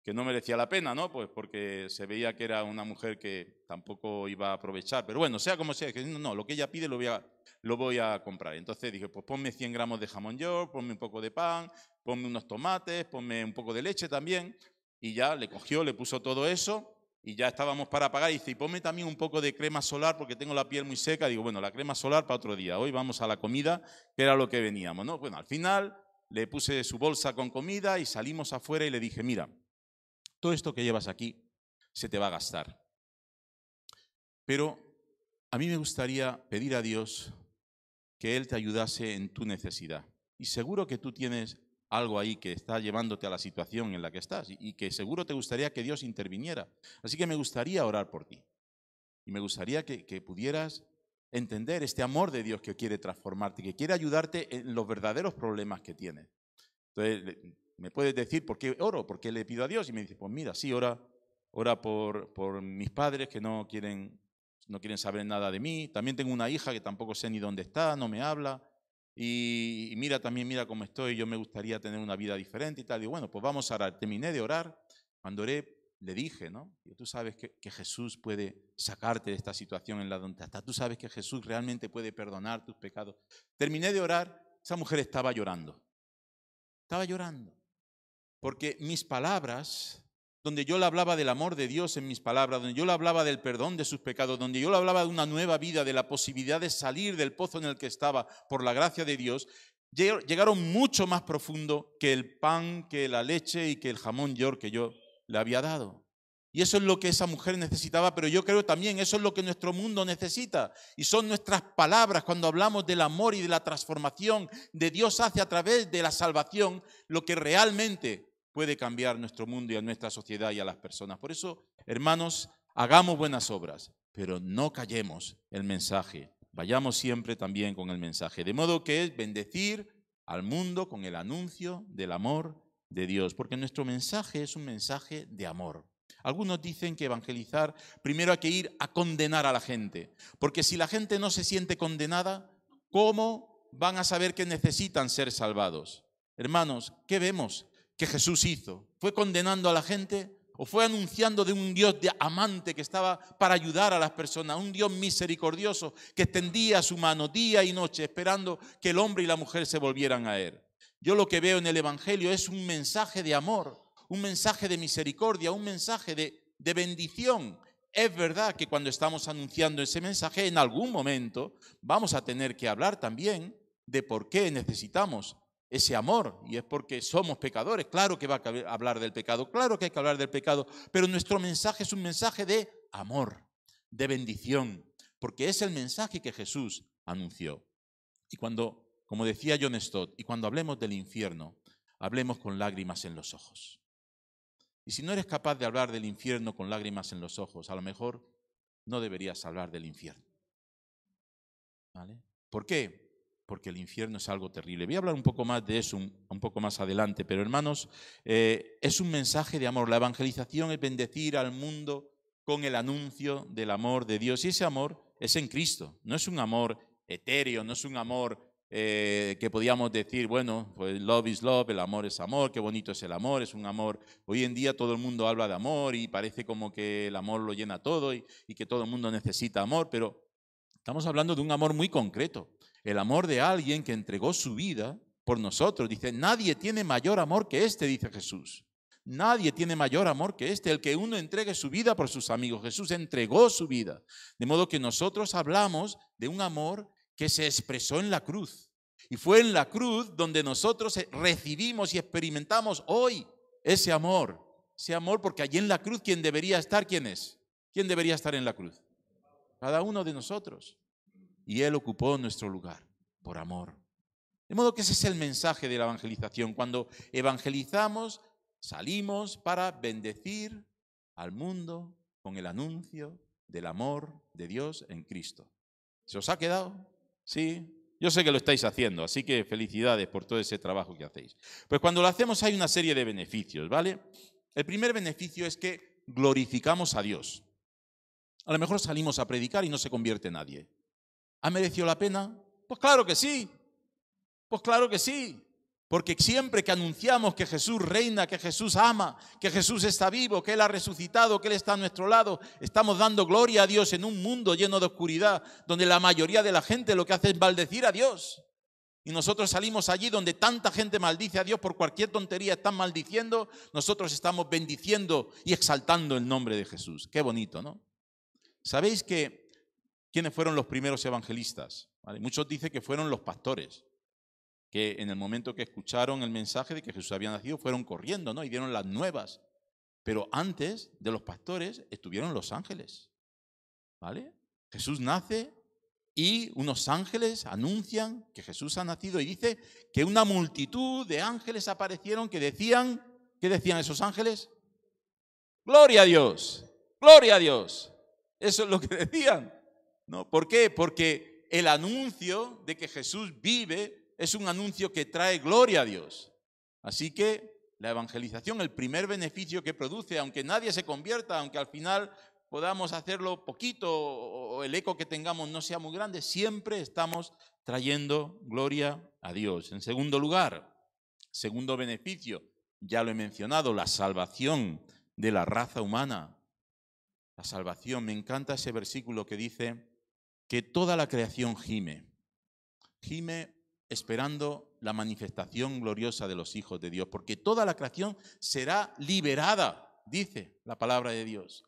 que no merecía la pena, ¿no? Pues porque se veía que era una mujer que tampoco iba a aprovechar. Pero bueno, sea como sea, que no, lo que ella pide lo voy a, lo voy a comprar. Entonces dije, pues ponme 100 gramos de jamón york, ponme un poco de pan, ponme unos tomates, ponme un poco de leche también. Y ya le cogió, le puso todo eso y ya estábamos para pagar. Y dice, y ponme también un poco de crema solar porque tengo la piel muy seca. Digo, bueno, la crema solar para otro día. Hoy vamos a la comida, que era lo que veníamos, ¿no? Bueno, al final le puse su bolsa con comida y salimos afuera y le dije, mira, todo esto que llevas aquí se te va a gastar. Pero a mí me gustaría pedir a Dios que Él te ayudase en tu necesidad. Y seguro que tú tienes algo ahí que está llevándote a la situación en la que estás y que seguro te gustaría que Dios interviniera. Así que me gustaría orar por ti. Y me gustaría que, pudieras entender este amor de Dios que quiere transformarte, que quiere ayudarte en los verdaderos problemas que tienes. Entonces, me puedes decir, ¿por qué oro? ¿Por qué le pido a Dios? Y me dice, pues mira, sí, ora, ora por, por mis padres que no quieren, no quieren saber nada de mí. También tengo una hija que tampoco sé ni dónde está, no me habla. Y, mira también, mira cómo estoy, yo me gustaría tener una vida diferente y tal. Y bueno, pues vamos a orar. Terminé de orar. Cuando oré, le dije, ¿no? Tú sabes que, que, Jesús puede sacarte de esta situación en la donde estás. Tú sabes que Jesús realmente puede perdonar tus pecados. Terminé de orar, esa mujer estaba llorando. Estaba llorando. Porque mis palabras donde yo le hablaba del amor de Dios en mis palabras, donde yo le hablaba del perdón de sus pecados, donde yo le hablaba de una nueva vida, de la posibilidad de salir del pozo en el que estaba por la gracia de Dios, llegaron mucho más profundo que el pan, que la leche y que el jamón york que yo le había dado. Y eso es lo que esa mujer necesitaba, pero yo creo también eso es lo que nuestro mundo necesita. Y son nuestras palabras cuando hablamos del amor y de la transformación de Dios hace a través de la salvación lo que realmente puede cambiar nuestro mundo y a nuestra sociedad y a las personas. Por eso, hermanos, hagamos buenas obras, pero no callemos el mensaje. Vayamos siempre también con el mensaje. De modo que es bendecir al mundo con el anuncio del amor de Dios, porque nuestro mensaje es un mensaje de amor. Algunos dicen que evangelizar primero hay que ir a condenar a la gente, porque si la gente no se siente condenada, ¿cómo van a saber que necesitan ser salvados? Hermanos, ¿qué vemos que Jesús hizo? ¿Fue condenando a la gente o fue anunciando de un Dios de amante que estaba para ayudar a las personas, un Dios misericordioso que extendía su mano día y noche esperando que el hombre y la mujer se volvieran a él? Yo lo que veo en el Evangelio es un mensaje de amor, un mensaje de misericordia, un mensaje de, de bendición. Es verdad que cuando estamos anunciando ese mensaje, en algún momento vamos a tener que hablar también de por qué necesitamos ese amor, y es porque somos pecadores. Claro que va a hablar del pecado, claro que hay que hablar del pecado, pero nuestro mensaje es un mensaje de amor, de bendición, porque es el mensaje que Jesús anunció. Y cuando, como decía John Stott, y cuando hablemos del infierno, hablemos con lágrimas en los ojos. Y si no eres capaz de hablar del infierno con lágrimas en los ojos, a lo mejor no deberías hablar del infierno. ¿Vale? ¿Por qué? Porque el infierno es algo terrible. Voy a hablar un poco más de eso un, poco más adelante, pero hermanos, eh, es un mensaje de amor. La evangelización es bendecir al mundo con el anuncio del amor de Dios. Y ese amor es en Cristo, no es un amor etéreo, no es un amor eh, que podíamos decir, bueno, pues love is love, el amor es amor, qué bonito es el amor, es un amor. Hoy en día todo el mundo habla de amor y parece como que el amor lo llena todo y que todo el mundo necesita amor, pero estamos hablando de un amor muy concreto el amor de alguien que entregó su vida por nosotros. Dice, nadie tiene mayor amor que este, dice Jesús. Nadie tiene mayor amor que este, el que uno entregue su vida por sus amigos. Jesús entregó su vida. De modo que nosotros hablamos de un amor que se expresó en la cruz. Y fue en la cruz donde nosotros recibimos y experimentamos hoy ese amor. Ese amor porque allí en la cruz, ¿quién debería estar? ¿Quién es? ¿Quién debería estar en la cruz? Cada uno de nosotros y Él ocupó nuestro lugar por amor. De modo que ese es el mensaje de la evangelización. Cuando evangelizamos, salimos para bendecir al mundo con el anuncio del amor de Dios en Cristo. ¿Se os ha quedado? Sí. Yo sé que lo estáis haciendo, así que felicidades por todo ese trabajo que hacéis. Pues cuando lo hacemos hay una serie de beneficios, ¿vale? El primer beneficio es que glorificamos a Dios. A lo mejor salimos a predicar y no se convierte nadie. ¿Ha merecido la pena? Pues claro que sí. Pues claro que sí. Porque siempre que anunciamos que Jesús reina, que Jesús ama, que Jesús está vivo, que Él ha resucitado, que Él está a nuestro lado, estamos dando gloria a Dios en un mundo lleno de oscuridad, donde la mayoría de la gente lo que hace es maldecir a Dios. Y nosotros salimos allí donde tanta gente maldice a Dios por cualquier tontería, están maldiciendo, nosotros estamos bendiciendo y exaltando el nombre de Jesús. Qué bonito, ¿no? ¿Sabéis que ¿Quiénes fueron los primeros evangelistas? Muchos dicen que fueron los pastores, que en el momento que escucharon el mensaje de que Jesús había nacido fueron corriendo ¿no? y dieron las nuevas. Pero antes de los pastores estuvieron los ángeles. ¿Vale? Jesús nace y unos ángeles anuncian que Jesús ha nacido y dice que una multitud de ángeles aparecieron que decían, ¿qué decían esos ángeles? Gloria a Dios, gloria a Dios. Eso es lo que [laughs] decían. ¿No? ¿Por qué? Porque el anuncio de que Jesús vive es un anuncio que trae gloria a Dios. Así que la evangelización, el primer beneficio que produce, aunque nadie se convierta, aunque al final podamos hacerlo poquito o el eco que tengamos no sea muy grande, siempre estamos trayendo gloria a Dios. En segundo lugar, segundo beneficio, ya lo he mencionado, la salvación de la raza humana. La salvación, me encanta ese versículo que dice, que toda la creación gime. Gime esperando la manifestación gloriosa de los hijos de Dios, porque toda la creación será liberada, dice la palabra de Dios.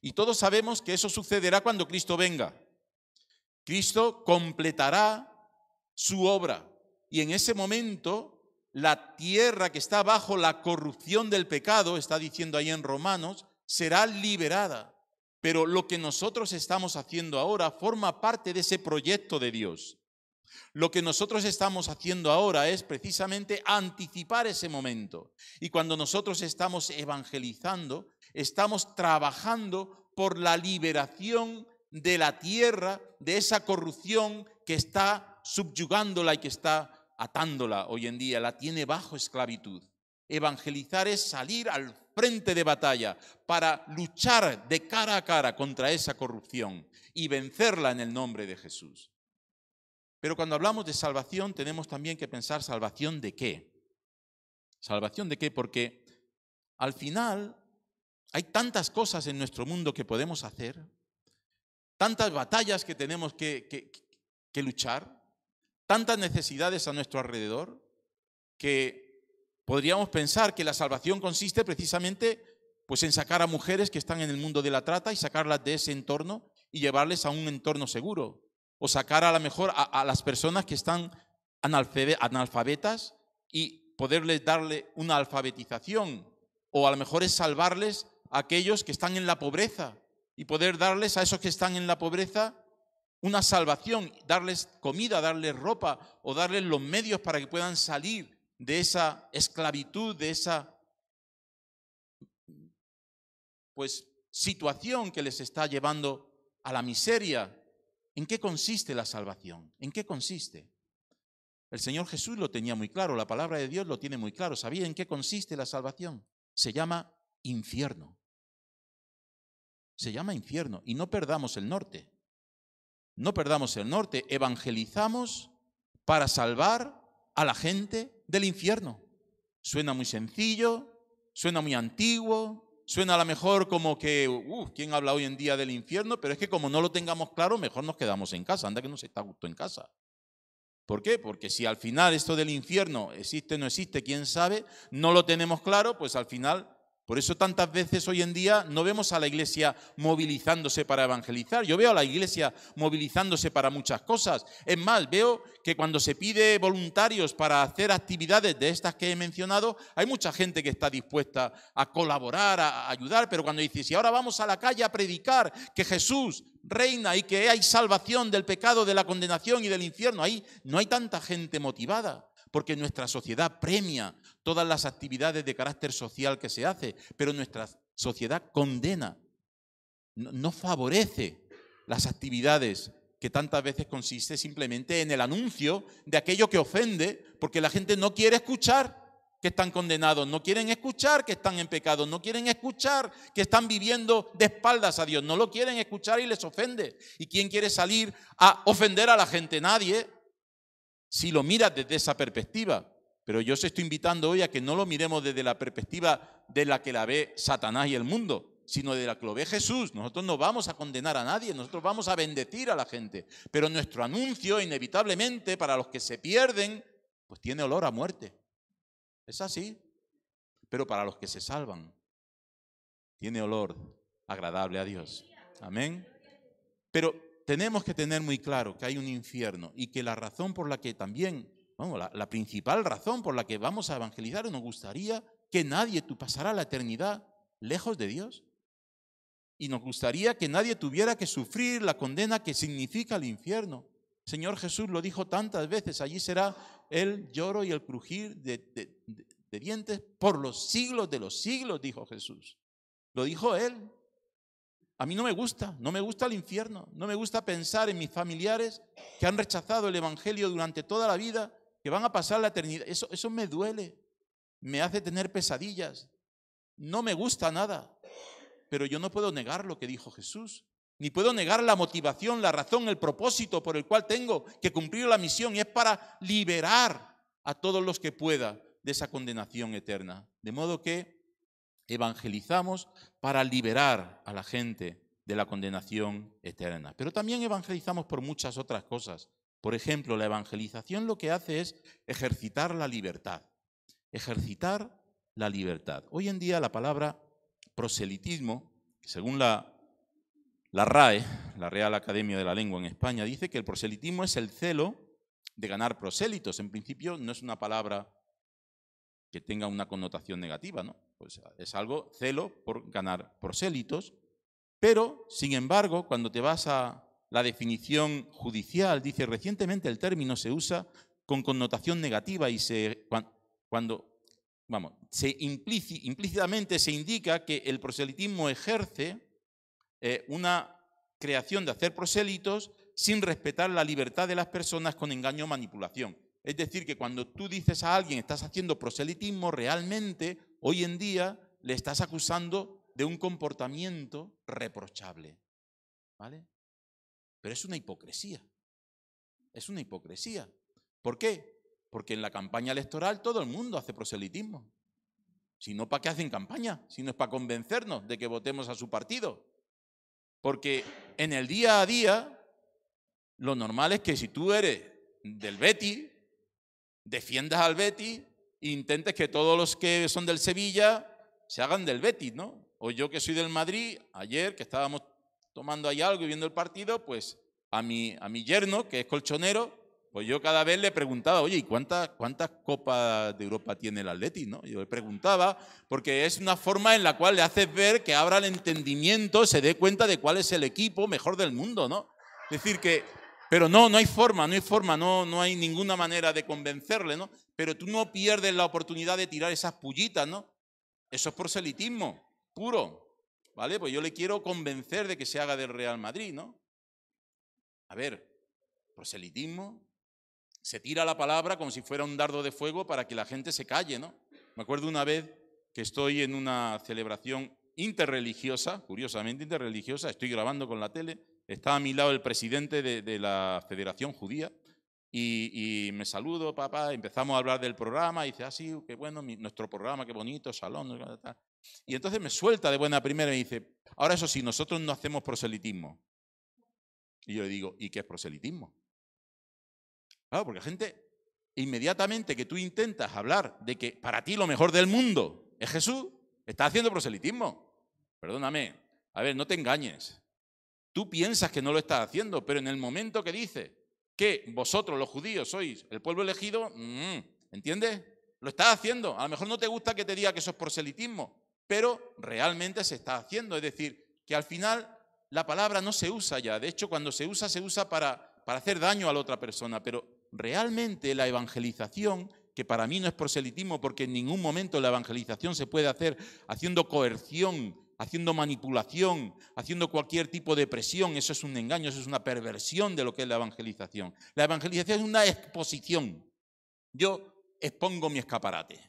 Y todos sabemos que eso sucederá cuando Cristo venga. Cristo completará su obra y en ese momento la tierra que está bajo la corrupción del pecado, está diciendo ahí en Romanos, será liberada. Pero lo que nosotros estamos haciendo ahora forma parte de ese proyecto de Dios. Lo que nosotros estamos haciendo ahora es precisamente anticipar ese momento. Y cuando nosotros estamos evangelizando, estamos trabajando por la liberación de la tierra, de esa corrupción que está subyugándola y que está atándola hoy en día, la tiene bajo esclavitud. Evangelizar es salir al frente de batalla para luchar de cara a cara contra esa corrupción y vencerla en el nombre de Jesús. Pero cuando hablamos de salvación tenemos también que pensar salvación de qué. ¿Salvación de qué? Porque al final hay tantas cosas en nuestro mundo que podemos hacer, tantas batallas que tenemos que, luchar, tantas necesidades a nuestro alrededor, que podríamos pensar que la salvación consiste precisamente pues, en sacar a mujeres que están en el mundo de la trata y sacarlas de ese entorno y llevarles a un entorno seguro. O sacar a lo mejor a, a las personas que están analfabe- analfabetas y poderles darle una alfabetización. O a lo mejor es salvarles a aquellos que están en la pobreza y poder darles a esos que están en la pobreza una salvación, darles comida, darles ropa o darles los medios para que puedan salir de esa esclavitud, de esa pues situación que les está llevando a la miseria. ¿En qué consiste la salvación? ¿En qué consiste? El Señor Jesús lo tenía muy claro, la palabra de Dios lo tiene muy claro. ¿Sabía en qué consiste la salvación? Se llama infierno. Se llama infierno. Y no perdamos el norte. No perdamos el norte. Evangelizamos para salvar a la gente del infierno. Suena muy sencillo, suena muy antiguo, suena a lo mejor como que, uff, ¿quién habla hoy en día del infierno? Pero es que como no lo tengamos claro, mejor nos quedamos en casa. Anda que nos está gusto en casa. ¿Por qué? Porque si al final esto del infierno existe o no existe, quién sabe, no lo tenemos claro, pues al final, por eso tantas veces hoy en día no vemos a la iglesia movilizándose para evangelizar. Yo veo a la iglesia movilizándose para muchas cosas. Es más, veo que cuando se pide voluntarios para hacer actividades de estas que he mencionado, hay mucha gente que está dispuesta a colaborar, a ayudar, pero cuando dice, si ahora vamos a la calle a predicar que Jesús reina y que hay salvación del pecado, de la condenación y del infierno, ahí no hay tanta gente motivada, porque nuestra sociedad premia todas las actividades de carácter social que se hace, pero nuestra sociedad condena, no, favorece las actividades que tantas veces consiste simplemente en el anuncio de aquello que ofende, porque la gente no quiere escuchar que están condenados, no quieren escuchar que están en pecado, no quieren escuchar que están viviendo de espaldas a Dios, no lo quieren escuchar y les ofende. ¿Y quién quiere salir a ofender a la gente? Nadie. Si lo miras desde esa perspectiva. Pero yo os estoy invitando hoy a que no lo miremos desde la perspectiva de la que la ve Satanás y el mundo, sino de la que lo ve Jesús. Nosotros no vamos a condenar a nadie, nosotros vamos a bendecir a la gente. Pero nuestro anuncio, inevitablemente, para los que se pierden, pues tiene olor a muerte. Es así. Pero para los que se salvan, tiene olor agradable a Dios. Amén. Pero tenemos que tener muy claro que hay un infierno y que la razón por la que también, la, principal razón por la que vamos a evangelizar, nos gustaría que nadie tú pasara la eternidad lejos de Dios. Y nos gustaría que nadie tuviera que sufrir la condena que significa el infierno. Señor Jesús lo dijo tantas veces, allí será el lloro y el crujir de dientes por los siglos de los siglos, dijo Jesús. Lo dijo Él. A mí no me gusta, no me gusta el infierno, no me gusta pensar en mis familiares que han rechazado el Evangelio durante toda la vida, que van a pasar la eternidad. Eso, eso me duele, me hace tener pesadillas. No me gusta nada, pero yo no puedo negar lo que dijo Jesús, ni puedo negar la motivación, la razón, el propósito por el cual tengo que cumplir la misión y es para liberar a todos los que pueda de esa condenación eterna. De modo que evangelizamos para liberar a la gente de la condenación eterna. Pero también evangelizamos por muchas otras cosas. Por ejemplo, la evangelización lo que hace es ejercitar la libertad. Ejercitar la libertad. Hoy en día la palabra proselitismo, según la, la RAE, la Real Academia de la Lengua en España, dice que el proselitismo es el celo de ganar prosélitos. En principio no es una palabra que tenga una connotación negativa, ¿no? Pues es algo celo por ganar prosélitos, pero sin embargo, cuando te vas a la definición judicial, dice recientemente el término se usa con connotación negativa y se cuan- cuando vamos, se implíci- implícitamente se indica que el proselitismo ejerce eh, una creación de hacer prosélitos sin respetar la libertad de las personas con engaño o manipulación. Es decir, que cuando tú dices a alguien estás haciendo proselitismo, realmente hoy en día le estás acusando de un comportamiento reprochable. ¿Vale? Pero es una hipocresía. Es una hipocresía. ¿Por qué? Porque en la campaña electoral todo el mundo hace proselitismo. Si no, ¿para qué hacen campaña? Si no es para convencernos de que votemos a su partido. Porque en el día a día, lo normal es que si tú eres del Betty, defiendas al Betty e intentes que todos los que son del Sevilla se hagan del Betis, ¿no? O yo que soy del Madrid, ayer que estábamos tomando ahí algo y viendo el partido, pues a mi, a mi yerno, que es colchonero, pues yo cada vez le preguntaba, oye, ¿y cuántas, cuántas copas de Europa tiene el Atleti? ¿no? Yo le preguntaba, porque es una forma en la cual le haces ver que abra el entendimiento, se dé cuenta de cuál es el equipo mejor del mundo, ¿no? Es decir, que, pero no, no hay forma, no hay forma, no, no hay ninguna manera de convencerle, ¿no? Pero tú no pierdes la oportunidad de tirar esas pullitas, ¿no? Eso es proselitismo, puro, ¿vale? Pues yo le quiero convencer de que se haga del Real Madrid, ¿no? A ver, proselitismo, se tira la palabra como si fuera un dardo de fuego para que la gente se calle, ¿no? Me acuerdo una vez que estoy en una celebración interreligiosa, curiosamente interreligiosa, estoy grabando con la tele, está a mi lado el presidente de, la Federación Judía y, me saludo, papá, empezamos a hablar del programa y dice, ah, sí, qué bueno, nuestro programa, qué bonito, salón, y entonces me suelta de buena primera y me dice, ahora eso sí, nosotros no hacemos proselitismo. Y yo le digo, ¿y qué es proselitismo? Claro, porque la gente, inmediatamente que tú intentas hablar de que para ti lo mejor del mundo es Jesús, está haciendo proselitismo. Perdóname, a ver, no te engañes. Tú piensas que no lo estás haciendo, pero en el momento que dice que vosotros los judíos sois el pueblo elegido, mm, ¿entiendes? Lo estás haciendo. A lo mejor no te gusta que te diga que eso es proselitismo, pero realmente se está haciendo. Es decir, que al final la palabra no se usa ya. De hecho, cuando se usa, se usa para, para hacer daño a la otra persona, pero realmente la evangelización, que para mí no es proselitismo, porque en ningún momento la evangelización se puede hacer haciendo coerción, haciendo manipulación, haciendo cualquier tipo de presión, eso es un engaño, eso es una perversión de lo que es la evangelización. La evangelización es una exposición. Yo expongo mi escaparate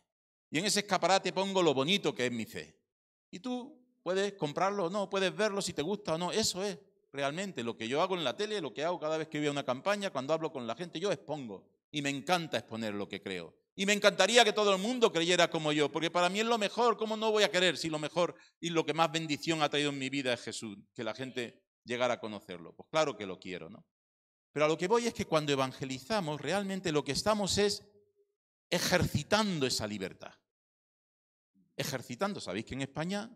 y en ese escaparate pongo lo bonito que es mi fe. Y tú puedes comprarlo o no, puedes verlo si te gusta o no, eso es realmente lo que yo hago en la tele, lo que hago cada vez que veo una campaña, cuando hablo con la gente, yo expongo. Y me encanta exponer lo que creo. Y me encantaría que todo el mundo creyera como yo, porque para mí es lo mejor. ¿Cómo no voy a querer si lo mejor y lo que más bendición ha traído en mi vida es Jesús? Que la gente llegara a conocerlo. Pues claro que lo quiero, ¿no? Pero a lo que voy es que cuando evangelizamos, realmente lo que estamos es ejercitando esa libertad. Ejercitando. ¿Sabéis que en España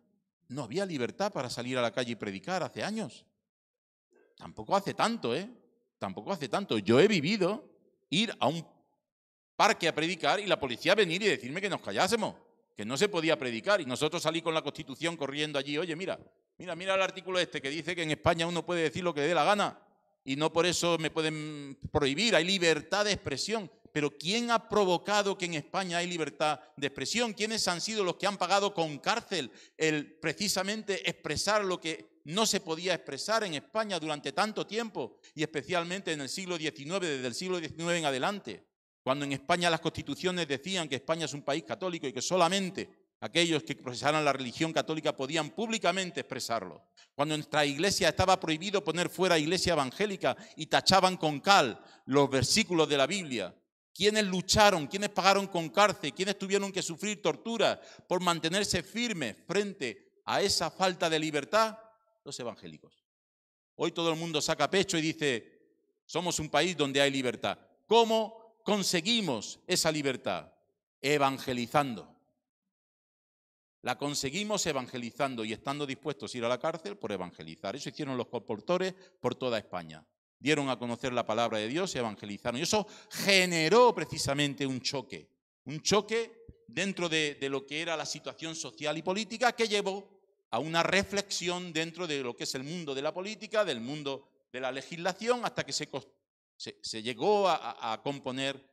no había libertad para salir a la calle y predicar hace años? Tampoco hace tanto, ¿eh? Tampoco hace tanto. Yo he vivido ir a un parque a predicar y la policía venir y decirme que nos callásemos, que no se podía predicar. Y nosotros salí con la Constitución corriendo allí, oye, mira, mira, mira el artículo este que dice que en España uno puede decir lo que dé la gana y no por eso me pueden prohibir, hay libertad de expresión. Pero ¿quién ha provocado que en España hay libertad de expresión? ¿Quiénes han sido los que han pagado con cárcel el precisamente expresar lo que no se podía expresar en España durante tanto tiempo y especialmente en el siglo XIX, desde el siglo XIX en adelante, cuando en España las constituciones decían que España es un país católico y que solamente aquellos que profesaran la religión católica podían públicamente expresarlo. Cuando en nuestra iglesia estaba prohibido poner fuera iglesia evangélica y tachaban con cal los versículos de la Biblia. ¿Quiénes lucharon? ¿Quiénes pagaron con cárcel? ¿Quiénes tuvieron que sufrir tortura por mantenerse firmes frente a esa falta de libertad? los evangélicos. Hoy todo el mundo saca pecho y dice, somos un país donde hay libertad. ¿Cómo conseguimos esa libertad? Evangelizando. La conseguimos evangelizando y estando dispuestos a ir a la cárcel por evangelizar. Eso hicieron los comportores por toda España. Dieron a conocer la palabra de Dios y evangelizaron. Y eso generó precisamente un choque. Un choque dentro de, lo que era la situación social y política que llevó a una reflexión dentro de lo que es el mundo de la política, del mundo de la legislación, hasta que se, se, llegó a, a, componer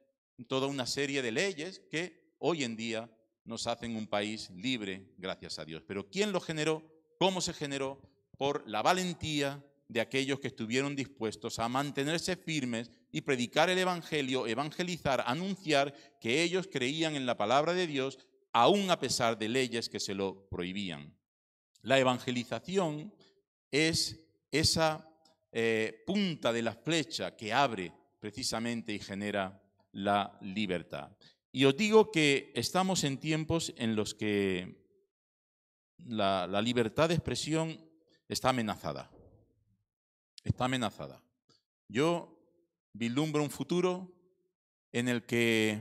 toda una serie de leyes que hoy en día nos hacen un país libre, gracias a Dios. Pero ¿quién lo generó? ¿Cómo se generó? Por la valentía de aquellos que estuvieron dispuestos a mantenerse firmes y predicar el Evangelio, evangelizar, anunciar que ellos creían en la palabra de Dios, aún a pesar de leyes que se lo prohibían. La evangelización es esa eh, punta de la flecha que abre precisamente y genera la libertad. Y os digo que estamos en tiempos en los que la, la libertad de expresión está amenazada. Está amenazada. Yo vislumbro un futuro en el que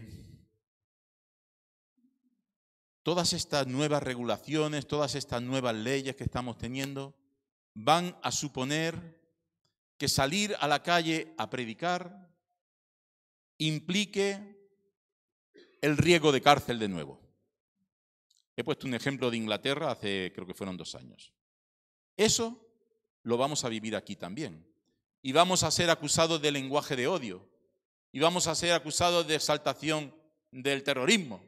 todas estas nuevas regulaciones, todas estas nuevas leyes que estamos teniendo, van a suponer que salir a la calle a predicar implique el riesgo de cárcel de nuevo. He puesto un ejemplo de Inglaterra hace, creo que fueron dos años. Eso lo vamos a vivir aquí también. Y vamos a ser acusados de lenguaje de odio. Y vamos a ser acusados de exaltación del terrorismo.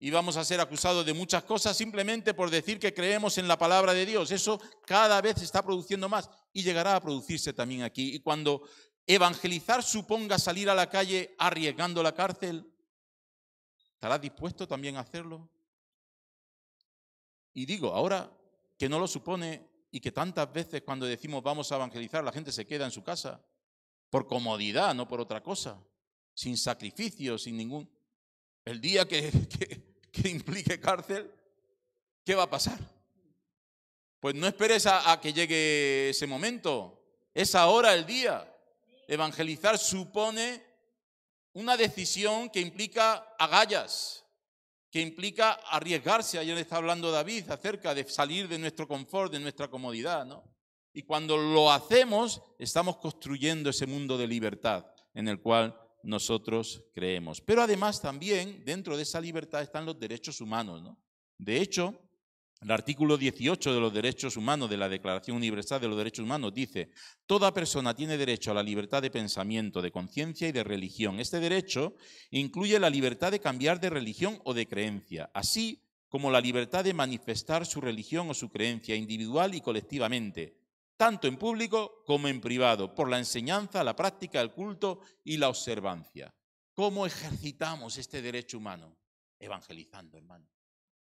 Y vamos a ser acusados de muchas cosas simplemente por decir que creemos en la palabra de Dios. Eso cada vez se está produciendo más y llegará a producirse también aquí. Y cuando evangelizar suponga salir a la calle arriesgando la cárcel, ¿estarás dispuesto también a hacerlo? Y digo, ahora que no lo supone y que tantas veces cuando decimos vamos a evangelizar, la gente se queda en su casa, por comodidad, no por otra cosa, sin sacrificio, sin ningún... El día que, [laughs] que, implique cárcel, ¿qué va a pasar? Pues no esperes a, a que llegue ese momento, es ahora el día. Evangelizar supone una decisión que implica agallas, que implica arriesgarse. Ayer está hablando David acerca de salir de nuestro confort, de nuestra comodidad, ¿no? Y cuando lo hacemos, estamos construyendo ese mundo de libertad en el cual nosotros creemos. Pero además también dentro de esa libertad están los derechos humanos, ¿no? De hecho, el artículo 18 de los derechos humanos de la Declaración Universal de los Derechos Humanos dice, toda persona tiene derecho a la libertad de pensamiento, de conciencia y de religión. Este derecho incluye la libertad de cambiar de religión o de creencia, así como la libertad de manifestar su religión o su creencia individual y colectivamente, tanto en público como en privado, por la enseñanza, la práctica, el culto y la observancia. ¿Cómo ejercitamos este derecho humano? Evangelizando, hermano.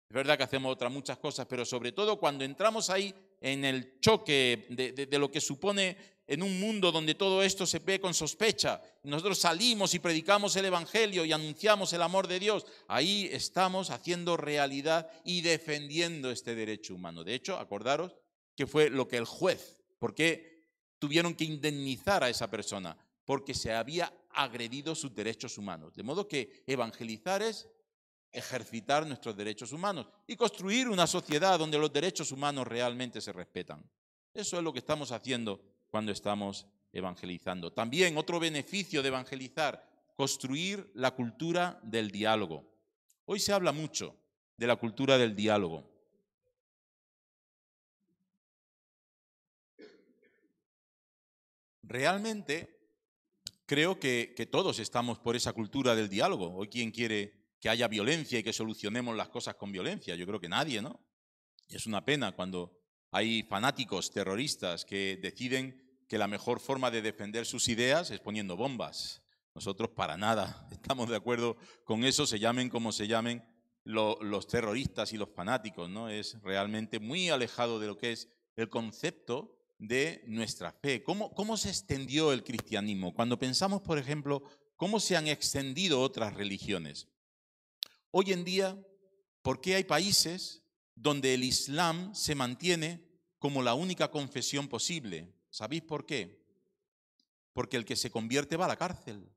Es verdad que hacemos otras muchas cosas, pero sobre todo cuando entramos ahí en el choque de, lo que supone en un mundo donde todo esto se ve con sospecha, nosotros salimos y predicamos el Evangelio y anunciamos el amor de Dios, ahí estamos haciendo realidad y defendiendo este derecho humano. De hecho, acordaros que fue lo que el juez, ¿por qué tuvieron que indemnizar a esa persona? Porque se había agredido sus derechos humanos. De modo que evangelizar es ejercitar nuestros derechos humanos y construir una sociedad donde los derechos humanos realmente se respetan. Eso es lo que estamos haciendo cuando estamos evangelizando. También otro beneficio de evangelizar, construir la cultura del diálogo. Hoy se habla mucho de la cultura del diálogo. Realmente creo que, todos estamos por esa cultura del diálogo. Hoy quien quiere que haya violencia y que solucionemos las cosas con violencia. Yo creo que nadie, ¿no? Y es una pena cuando hay fanáticos terroristas que deciden que la mejor forma de defender sus ideas es poniendo bombas. Nosotros para nada [laughs] estamos de acuerdo con eso, se llamen como se llamen los terroristas y los fanáticos, ¿no? Es realmente muy alejado de lo que es el concepto de nuestra fe. ¿Cómo, cómo se extendió el cristianismo? Cuando pensamos, por ejemplo, cómo se han extendido otras religiones. Hoy en día, ¿por qué hay países donde el Islam se mantiene como la única confesión posible? ¿Sabéis por qué? Porque el que se convierte va a la cárcel.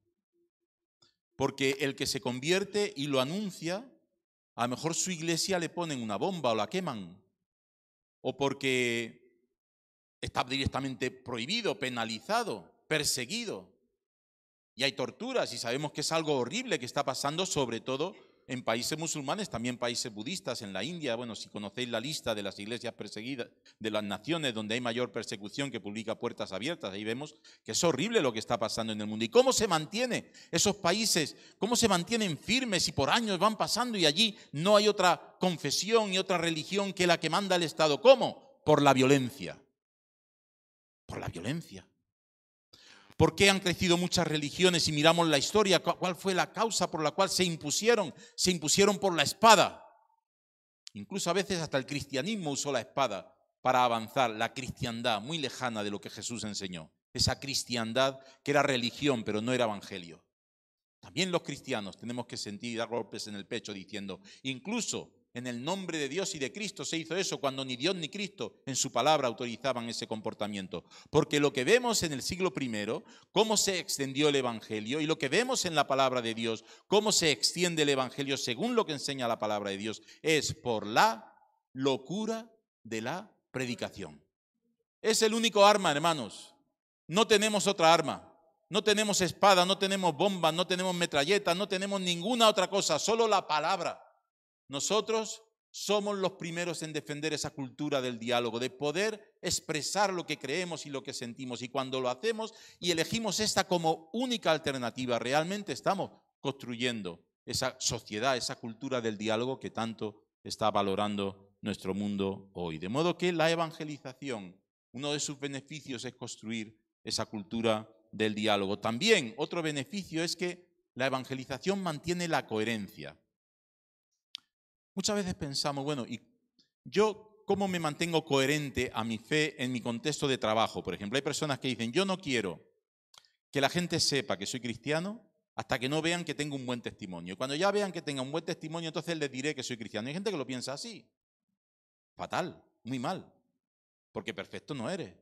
Porque el que se convierte y lo anuncia, a lo mejor su iglesia le ponen una bomba o la queman. O porque está directamente prohibido, penalizado, perseguido. Y hay torturas y sabemos que es algo horrible que está pasando sobre todo en países musulmanes, también países budistas, en la India, bueno, si conocéis la lista de las iglesias perseguidas, de las naciones donde hay mayor persecución que publica Puertas Abiertas, ahí vemos que es horrible lo que está pasando en el mundo. ¿Y cómo se mantiene esos países? ¿Cómo se mantienen firmes y por años van pasando y allí no hay otra confesión y otra religión que la que manda el Estado? ¿Cómo? Por la violencia. Por la violencia. ¿Por qué han crecido muchas religiones y miramos la historia? ¿Cuál fue la causa por la cual se impusieron? Se impusieron por la espada. Incluso a veces hasta el cristianismo usó la espada para avanzar, la cristiandad, muy lejana de lo que Jesús enseñó. Esa cristiandad que era religión, pero no era evangelio. También los cristianos tenemos que sentir y dar golpes en el pecho diciendo, incluso en el nombre de Dios y de Cristo se hizo eso cuando ni Dios ni Cristo en su palabra autorizaban ese comportamiento. Porque lo que vemos en el siglo I, cómo se extendió el Evangelio, y lo que vemos en la palabra de Dios, cómo se extiende el Evangelio según lo que enseña la palabra de Dios, es por la locura de la predicación. Es el único arma, hermanos. No tenemos otra arma. No tenemos espada, no tenemos bombas, no tenemos metralletas, no tenemos ninguna otra cosa, solo la palabra. Nosotros somos los primeros en defender esa cultura del diálogo, de poder expresar lo que creemos y lo que sentimos. Y cuando lo hacemos y elegimos esta como única alternativa, realmente estamos construyendo esa sociedad, esa cultura del diálogo que tanto está valorando nuestro mundo hoy. De modo que la evangelización, uno de sus beneficios es construir esa cultura del diálogo. También otro beneficio es que la evangelización mantiene la coherencia. Muchas veces pensamos, bueno, ¿y yo cómo me mantengo coherente a mi fe en mi contexto de trabajo? Por ejemplo, hay personas que dicen, yo no quiero que la gente sepa que soy cristiano hasta que no vean que tengo un buen testimonio. Cuando ya vean que tenga un buen testimonio, entonces les diré que soy cristiano. Hay gente que lo piensa así. Fatal, muy mal, porque perfecto no eres.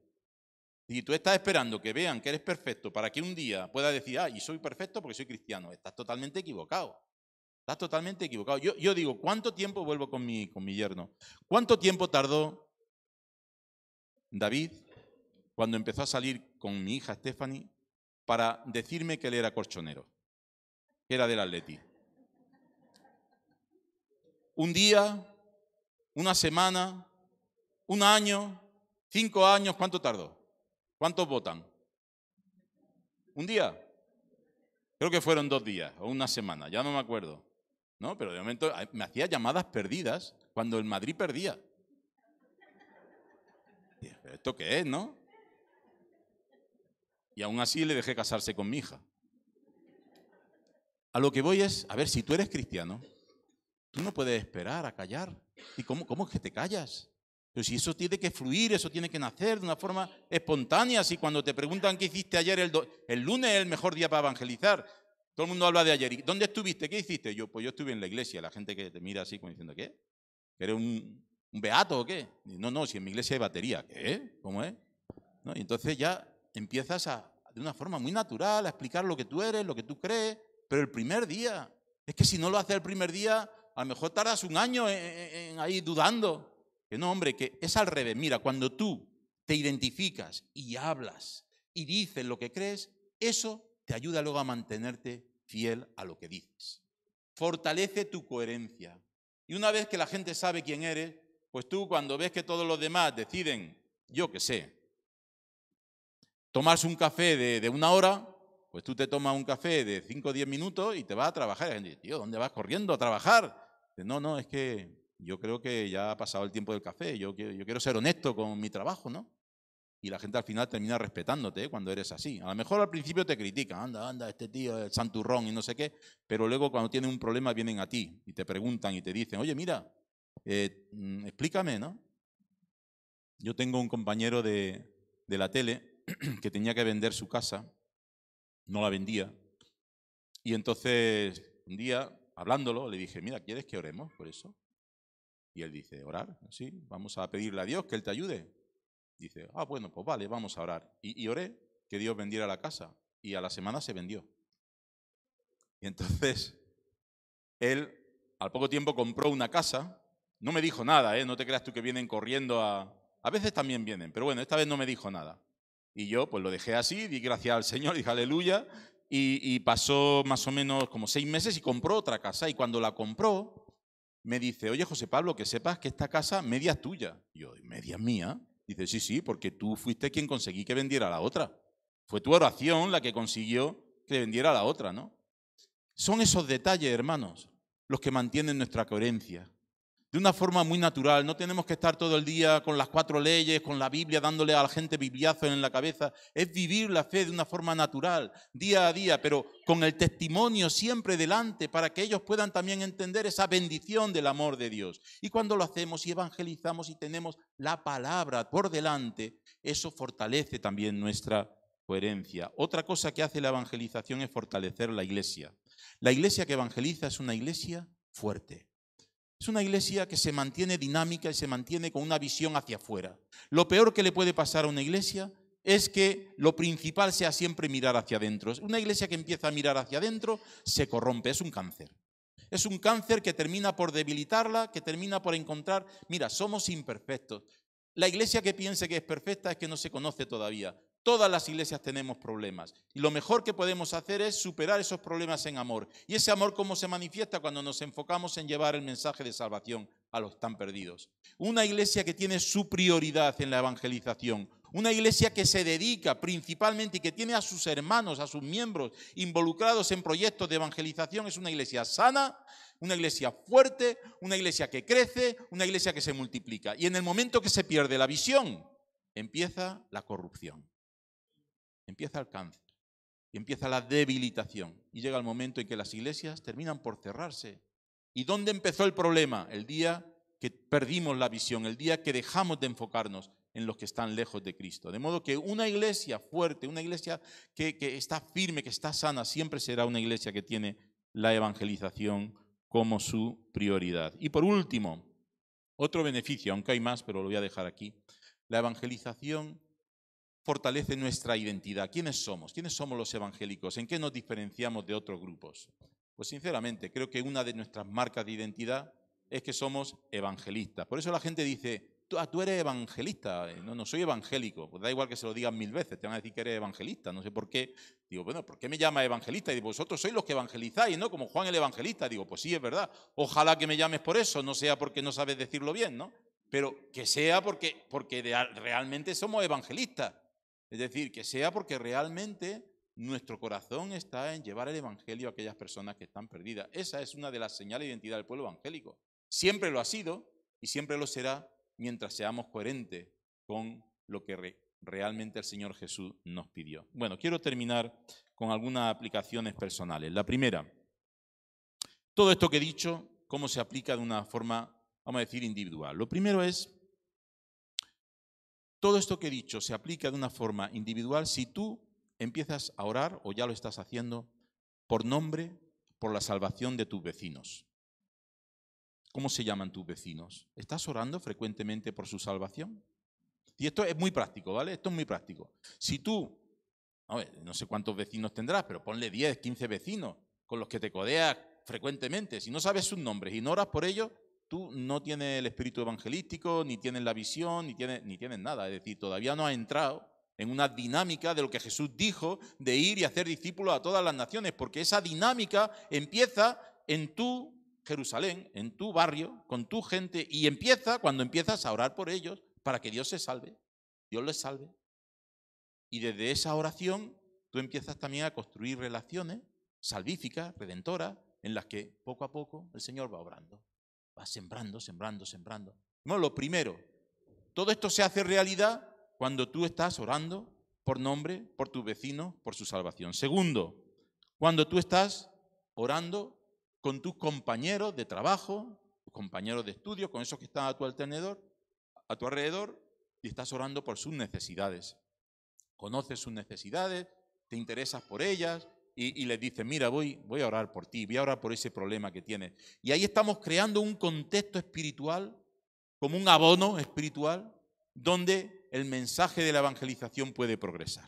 Y tú estás esperando que vean que eres perfecto para que un día pueda decir, ah, y soy perfecto porque soy cristiano. Estás totalmente equivocado. Estás totalmente equivocado. Yo, yo, digo, ¿cuánto tiempo vuelvo con mi, con mi yerno? ¿Cuánto tiempo tardó David cuando empezó a salir con mi hija Stephanie para decirme que él era corchonero, que era del Atleti? Un día, una semana, un año, cinco años, ¿cuánto tardó? ¿Cuántos votan? ¿Un día? Creo que fueron dos días o una semana, ya no me acuerdo. ¿No? Pero de momento me hacía llamadas perdidas cuando el Madrid perdía. ¿Pero esto qué es, no? Y aún así le dejé casarse con mi hija. A lo que voy es, a ver, si tú eres cristiano, tú no puedes esperar a callar. ¿Y cómo, cómo es que te callas? Pero si eso tiene que fluir, eso tiene que nacer de una forma espontánea. Si cuando te preguntan qué hiciste ayer, el, el lunes es el mejor día para evangelizar. Todo el mundo habla de ayer. ¿Dónde estuviste? ¿Qué hiciste? Yo, pues yo estuve en la iglesia. La gente que te mira así como diciendo, ¿qué? ¿Eres un, beato o qué? no, no, si en mi iglesia hay batería. ¿Qué? ¿Cómo es? Y entonces ya empiezas de una forma muy natural, a explicar lo que tú eres, lo que tú crees. Pero el primer día, es que si no lo haces el primer día, a lo mejor tardas un año en ahí dudando. Que no, hombre, que es al revés. Mira, cuando tú te identificas y hablas y dices lo que crees, eso te ayuda luego a mantenerte fiel a lo que dices. Fortalece tu coherencia. Y una vez que la gente sabe quién eres, pues tú cuando ves que todos los demás deciden, yo qué sé, tomarse un café de, una hora, pues tú te tomas un café de 5 o 10 minutos y te vas a trabajar. La gente dice, tío, ¿dónde vas corriendo a trabajar? no, no, es que yo creo que ya ha pasado el tiempo del café, yo, yo quiero ser honesto con mi trabajo, ¿no? Y la gente al final termina respetándote ¿eh? cuando eres así. A lo mejor al principio te critican, anda, anda, este tío es santurrón y no sé qué, pero luego cuando tienen un problema vienen a ti y te preguntan y te dicen, oye, mira, eh, mm, explícame, ¿no? Yo tengo un compañero de, de la tele [clears throat] que tenía que vender su casa, no la vendía, y entonces un día, hablándolo, le dije, mira, ¿quieres que oremos por eso? Y él dice, orar, sí, vamos a pedirle a Dios que Él te ayude. Dice, ah, bueno, pues vale, vamos a orar. Y, oré que Dios vendiera la casa. Y a la semana se vendió. Y entonces, él al poco tiempo compró una casa. No me dijo nada, ¿eh? No te creas tú que vienen corriendo a... A veces también vienen, pero bueno, esta vez no me dijo nada. Y yo pues lo dejé así, di gracias al Señor, [laughs] dije aleluya. Y, pasó más o menos como seis meses y compró otra casa. Y cuando la compró, me dice, oye José Pablo, que sepas que esta casa media tuya. Y yo, media mía. Dice, sí, sí, porque tú fuiste quien conseguí que vendiera la otra. Fue tu oración la que consiguió que vendiera la otra, ¿no? Son esos detalles, hermanos, los que mantienen nuestra coherencia de una forma muy natural. No tenemos que estar todo el día con las cuatro leyes, con la Biblia, dándole a la gente bibliazo en la cabeza. Es vivir la fe de una forma natural, día a día, pero con el testimonio siempre delante para que ellos puedan también entender esa bendición del amor de Dios. Y cuando lo hacemos y evangelizamos y tenemos la palabra por delante, eso fortalece también nuestra coherencia. Otra cosa que hace la evangelización es fortalecer la iglesia. La iglesia que evangeliza es una iglesia fuerte. Es una iglesia que se mantiene dinámica y se mantiene con una visión hacia afuera. Lo peor que le puede pasar a una iglesia es que lo principal sea siempre mirar hacia adentro. Una iglesia que empieza a mirar hacia adentro se corrompe, es un cáncer. Es un cáncer que termina por debilitarla, que termina por encontrar, mira, somos imperfectos. La iglesia que piense que es perfecta es que no se conoce todavía. Todas las iglesias tenemos problemas y lo mejor que podemos hacer es superar esos problemas en amor. ¿Y ese amor cómo se manifiesta cuando nos enfocamos en llevar el mensaje de salvación a los tan perdidos? Una iglesia que tiene su prioridad en la evangelización, una iglesia que se dedica principalmente y que tiene a sus hermanos, a sus miembros involucrados en proyectos de evangelización, es una iglesia sana, una iglesia fuerte, una iglesia que crece, una iglesia que se multiplica. Y en el momento que se pierde la visión, empieza la corrupción empieza el cáncer y empieza la debilitación y llega el momento en que las iglesias terminan por cerrarse. ¿Y dónde empezó el problema? El día que perdimos la visión, el día que dejamos de enfocarnos en los que están lejos de Cristo. De modo que una iglesia fuerte, una iglesia que, que está firme, que está sana, siempre será una iglesia que tiene la evangelización como su prioridad. Y por último, otro beneficio, aunque hay más, pero lo voy a dejar aquí, la evangelización fortalece nuestra identidad. ¿Quiénes somos? ¿Quiénes somos los evangélicos? ¿En qué nos diferenciamos de otros grupos? Pues sinceramente, creo que una de nuestras marcas de identidad es que somos evangelistas. Por eso la gente dice, tú, ah, eres evangelista, no, no soy evangélico. Pues da igual que se lo digan mil veces, te van a decir que eres evangelista, no sé por qué. Digo, bueno, ¿por qué me llama evangelista? Y digo, vosotros sois los que evangelizáis, ¿no? Como Juan el evangelista. Digo, pues sí, es verdad. Ojalá que me llames por eso, no sea porque no sabes decirlo bien, ¿no? Pero que sea porque, porque realmente somos evangelistas. Es decir, que sea porque realmente nuestro corazón está en llevar el Evangelio a aquellas personas que están perdidas. Esa es una de las señales de identidad del pueblo evangélico. Siempre lo ha sido y siempre lo será mientras seamos coherentes con lo que realmente el Señor Jesús nos pidió. Bueno, quiero terminar con algunas aplicaciones personales. La primera, todo esto que he dicho, cómo se aplica de una forma, vamos a decir, individual. Lo primero es todo esto que he dicho se aplica de una forma individual si tú empiezas a orar, o ya lo estás haciendo, por nombre, por la salvación de tus vecinos. ¿Cómo se llaman tus vecinos? ¿Estás orando frecuentemente por su salvación? Y esto es muy práctico, ¿vale? Esto es muy práctico. Si tú, no sé cuántos vecinos tendrás, pero ponle 10, 15 vecinos con los que te codeas frecuentemente. Si no sabes sus nombres y no oras por ellos, tú no tienes el espíritu evangelístico, ni tienes la visión, ni tienes, ni tienes nada. Es decir, todavía no has entrado en una dinámica de lo que Jesús dijo de ir y hacer discípulos a todas las naciones, porque esa dinámica empieza en tu Jerusalén, en tu barrio, con tu gente, y empieza cuando empiezas a orar por ellos para que Dios se salve, Dios les salve. Y desde esa oración tú empiezas también a construir relaciones salvíficas, redentoras, en las que poco a poco el Señor va obrando. Va sembrando, sembrando, sembrando. Lo primero, todo esto se hace realidad cuando tú estás orando por nombre, por tu vecino, por su salvación. Segundo, cuando tú estás orando con tus compañeros de trabajo, tus compañeros de estudio, con esos que están a tu alrededor, a tu alrededor, y estás orando por sus necesidades. Conoces sus necesidades, te interesas por ellas, y, les dice, mira, voy, voy a orar por ti, voy a orar por ese problema que tienes. Y ahí estamos creando un contexto espiritual, como un abono espiritual, donde el mensaje de la evangelización puede progresar.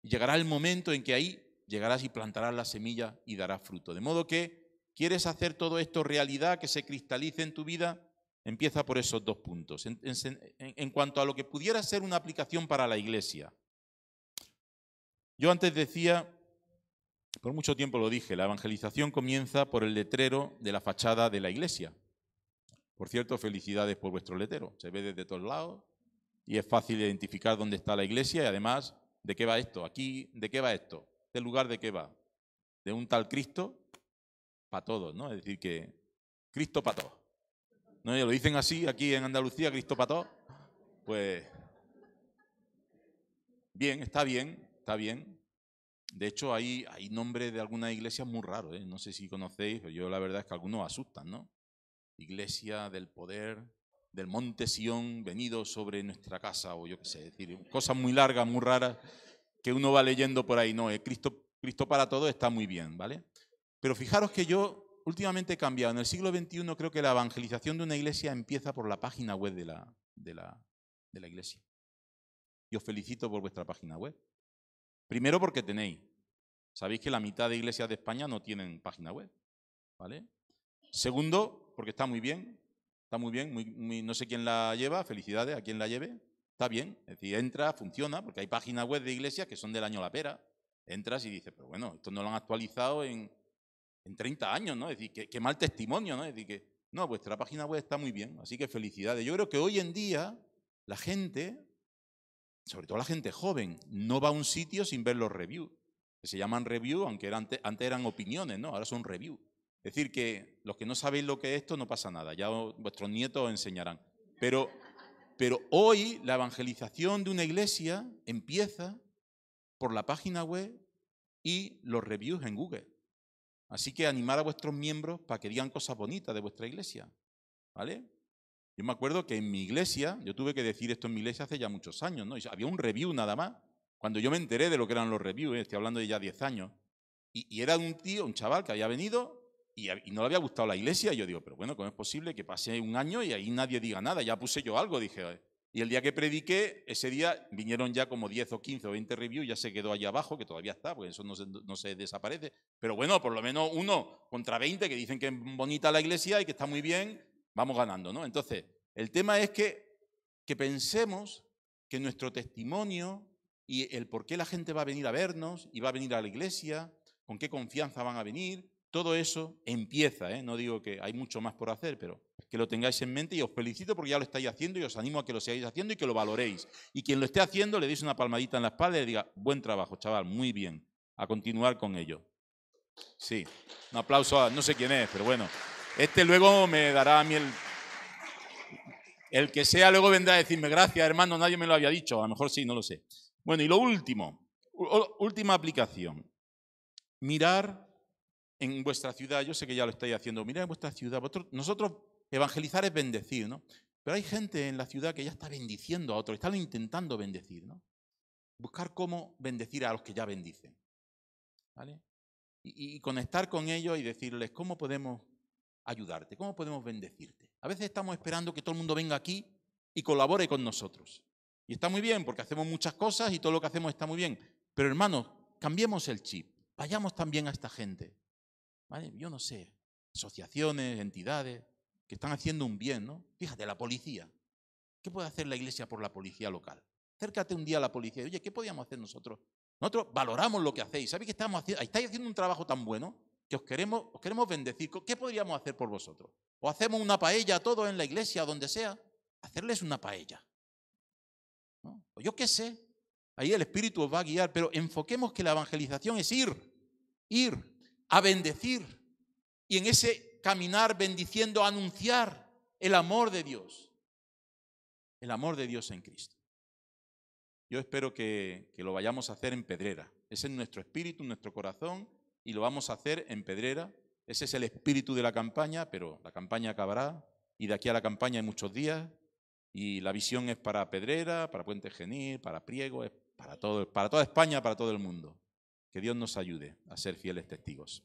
Llegará el momento en que ahí llegarás y plantarás la semilla y darás fruto. De modo que, ¿quieres hacer todo esto realidad, que se cristalice en tu vida? Empieza por esos dos puntos. En, en cuanto a lo que pudiera ser una aplicación para la iglesia, yo antes decía por mucho tiempo lo dije, la evangelización comienza por el letrero de la fachada de la iglesia. Por cierto, felicidades por vuestro letrero. Se ve desde todos lados y es fácil identificar dónde está la iglesia y además, ¿de qué va esto? Aquí, ¿de qué va esto? ¿Del lugar de qué va? De un tal Cristo para todos, ¿no? Es decir, que Cristo para todos. ¿No? lo dicen así aquí en Andalucía, Cristo para todos. Pues bien, está bien, está bien. De hecho, hay, hay nombres de algunas iglesias muy raros, ¿eh? no sé si conocéis, pero yo la verdad es que algunos asustan, ¿no? Iglesia del poder, del monte Sión venido sobre nuestra casa, o yo qué sé, decir, cosas muy largas, muy raras, que uno va leyendo por ahí, no, eh, Cristo, Cristo para todos está muy bien, ¿vale? Pero fijaros que yo últimamente he cambiado. En el siglo XXI creo que la evangelización de una iglesia empieza por la página web de la, de la, de la iglesia. Y os felicito por vuestra página web. Primero porque tenéis. Sabéis que la mitad de iglesias de España no tienen página web. ¿Vale? Segundo, porque está muy bien. Está muy bien. No sé quién la lleva. Felicidades a quien la lleve. Está bien. Es decir, entra, funciona, porque hay páginas web de iglesias que son del año la pera. Entras y dices, pero bueno, esto no lo han actualizado en, en 30 años, ¿no? Es decir, qué, qué mal testimonio, ¿no? Es decir, que, no, vuestra página web está muy bien, así que felicidades. Yo creo que hoy en día la gente, sobre todo la gente joven, no va a un sitio sin ver los reviews, que se llaman review, aunque eran, antes, eran opiniones, ¿no? Ahora son reviews. Es decir, que los que no sabéis lo que es esto, no pasa nada, ya os- vuestros nietos os enseñarán. Pero, pero hoy la evangelización de una iglesia empieza por la página web y los reviews en Google. Así que animar a vuestros miembros para que digan cosas bonitas de vuestra iglesia. ¿Vale? Yo me acuerdo que en mi iglesia, yo tuve que decir esto en mi iglesia hace ya muchos años, ¿no? Había un review nada más. Cuando yo me enteré de lo que eran los reviews, ¿eh? estoy hablando de ya 10 años, y, y era un tío, un chaval que había venido y no le había gustado la iglesia, y yo digo, pero bueno, ¿cómo es posible que pase un año y ahí nadie diga nada? Ya puse yo algo, dije. Y el día que prediqué, ese día vinieron ya como 10 o 15 o 20 reviews, ya se quedó allí abajo, que todavía está, porque eso no se, no se desaparece. Pero bueno, por lo menos uno contra 20 que dicen que es bonita la iglesia y que está muy bien, vamos ganando, ¿no? Entonces, el tema es que, que pensemos que nuestro testimonio y el por qué la gente va a venir a vernos y va a venir a la iglesia, con qué confianza van a venir, todo eso empieza, ¿eh? no digo que hay mucho más por hacer, pero que lo tengáis en mente y os felicito porque ya lo estáis haciendo y os animo a que lo sigáis haciendo y que lo valoréis. Y quien lo esté haciendo le deis una palmadita en la espalda y le diga, buen trabajo, chaval, muy bien, a continuar con ello. Sí, un aplauso a, no sé quién es, pero bueno, este luego me dará a mí el... El que sea luego vendrá a decirme, gracias hermano, nadie me lo había dicho, a lo mejor sí, no lo sé. Bueno, y lo último, última aplicación, mirar en vuestra ciudad, yo sé que ya lo estáis haciendo, mirad en vuestra ciudad, nosotros evangelizar es bendecir, ¿no? Pero hay gente en la ciudad que ya está bendiciendo a otros, están intentando bendecir, ¿no? Buscar cómo bendecir a los que ya bendicen, ¿vale? Y conectar con ellos y decirles cómo podemos ayudarte, cómo podemos bendecirte. A veces estamos esperando que todo el mundo venga aquí y colabore con nosotros. Y está muy bien porque hacemos muchas cosas y todo lo que hacemos está muy bien. Pero hermanos, cambiemos el chip, vayamos también a esta gente. ¿vale? Yo no sé, asociaciones, entidades que están haciendo un bien, ¿no? Fíjate, la policía. ¿Qué puede hacer la iglesia por la policía local? Acércate un día a la policía. Oye, ¿qué podíamos hacer nosotros? Nosotros valoramos lo que hacéis. ¿Sabéis que estamos haciendo? Estáis haciendo un trabajo tan bueno que os queremos, os queremos bendecir. ¿Qué podríamos hacer por vosotros? O hacemos una paella a todos en la iglesia, donde sea. Hacerles una paella. O yo qué sé. Ahí el Espíritu os va a guiar, pero enfoquemos que la evangelización es ir, ir, a bendecir. Y en ese caminar bendiciendo, anunciar el amor de Dios. El amor de Dios en Cristo. Yo espero que, que lo vayamos a hacer en Pedrera. Es nuestro espíritu, nuestro corazón, y lo vamos a hacer en Pedrera. Ese es el espíritu de la campaña, pero la campaña acabará, y de aquí a la campaña hay muchos días, y la visión es para Pedrera, para Puente Genil, para Priego, es para, todo, para toda España, para todo el mundo. Que Dios nos ayude a ser fieles testigos.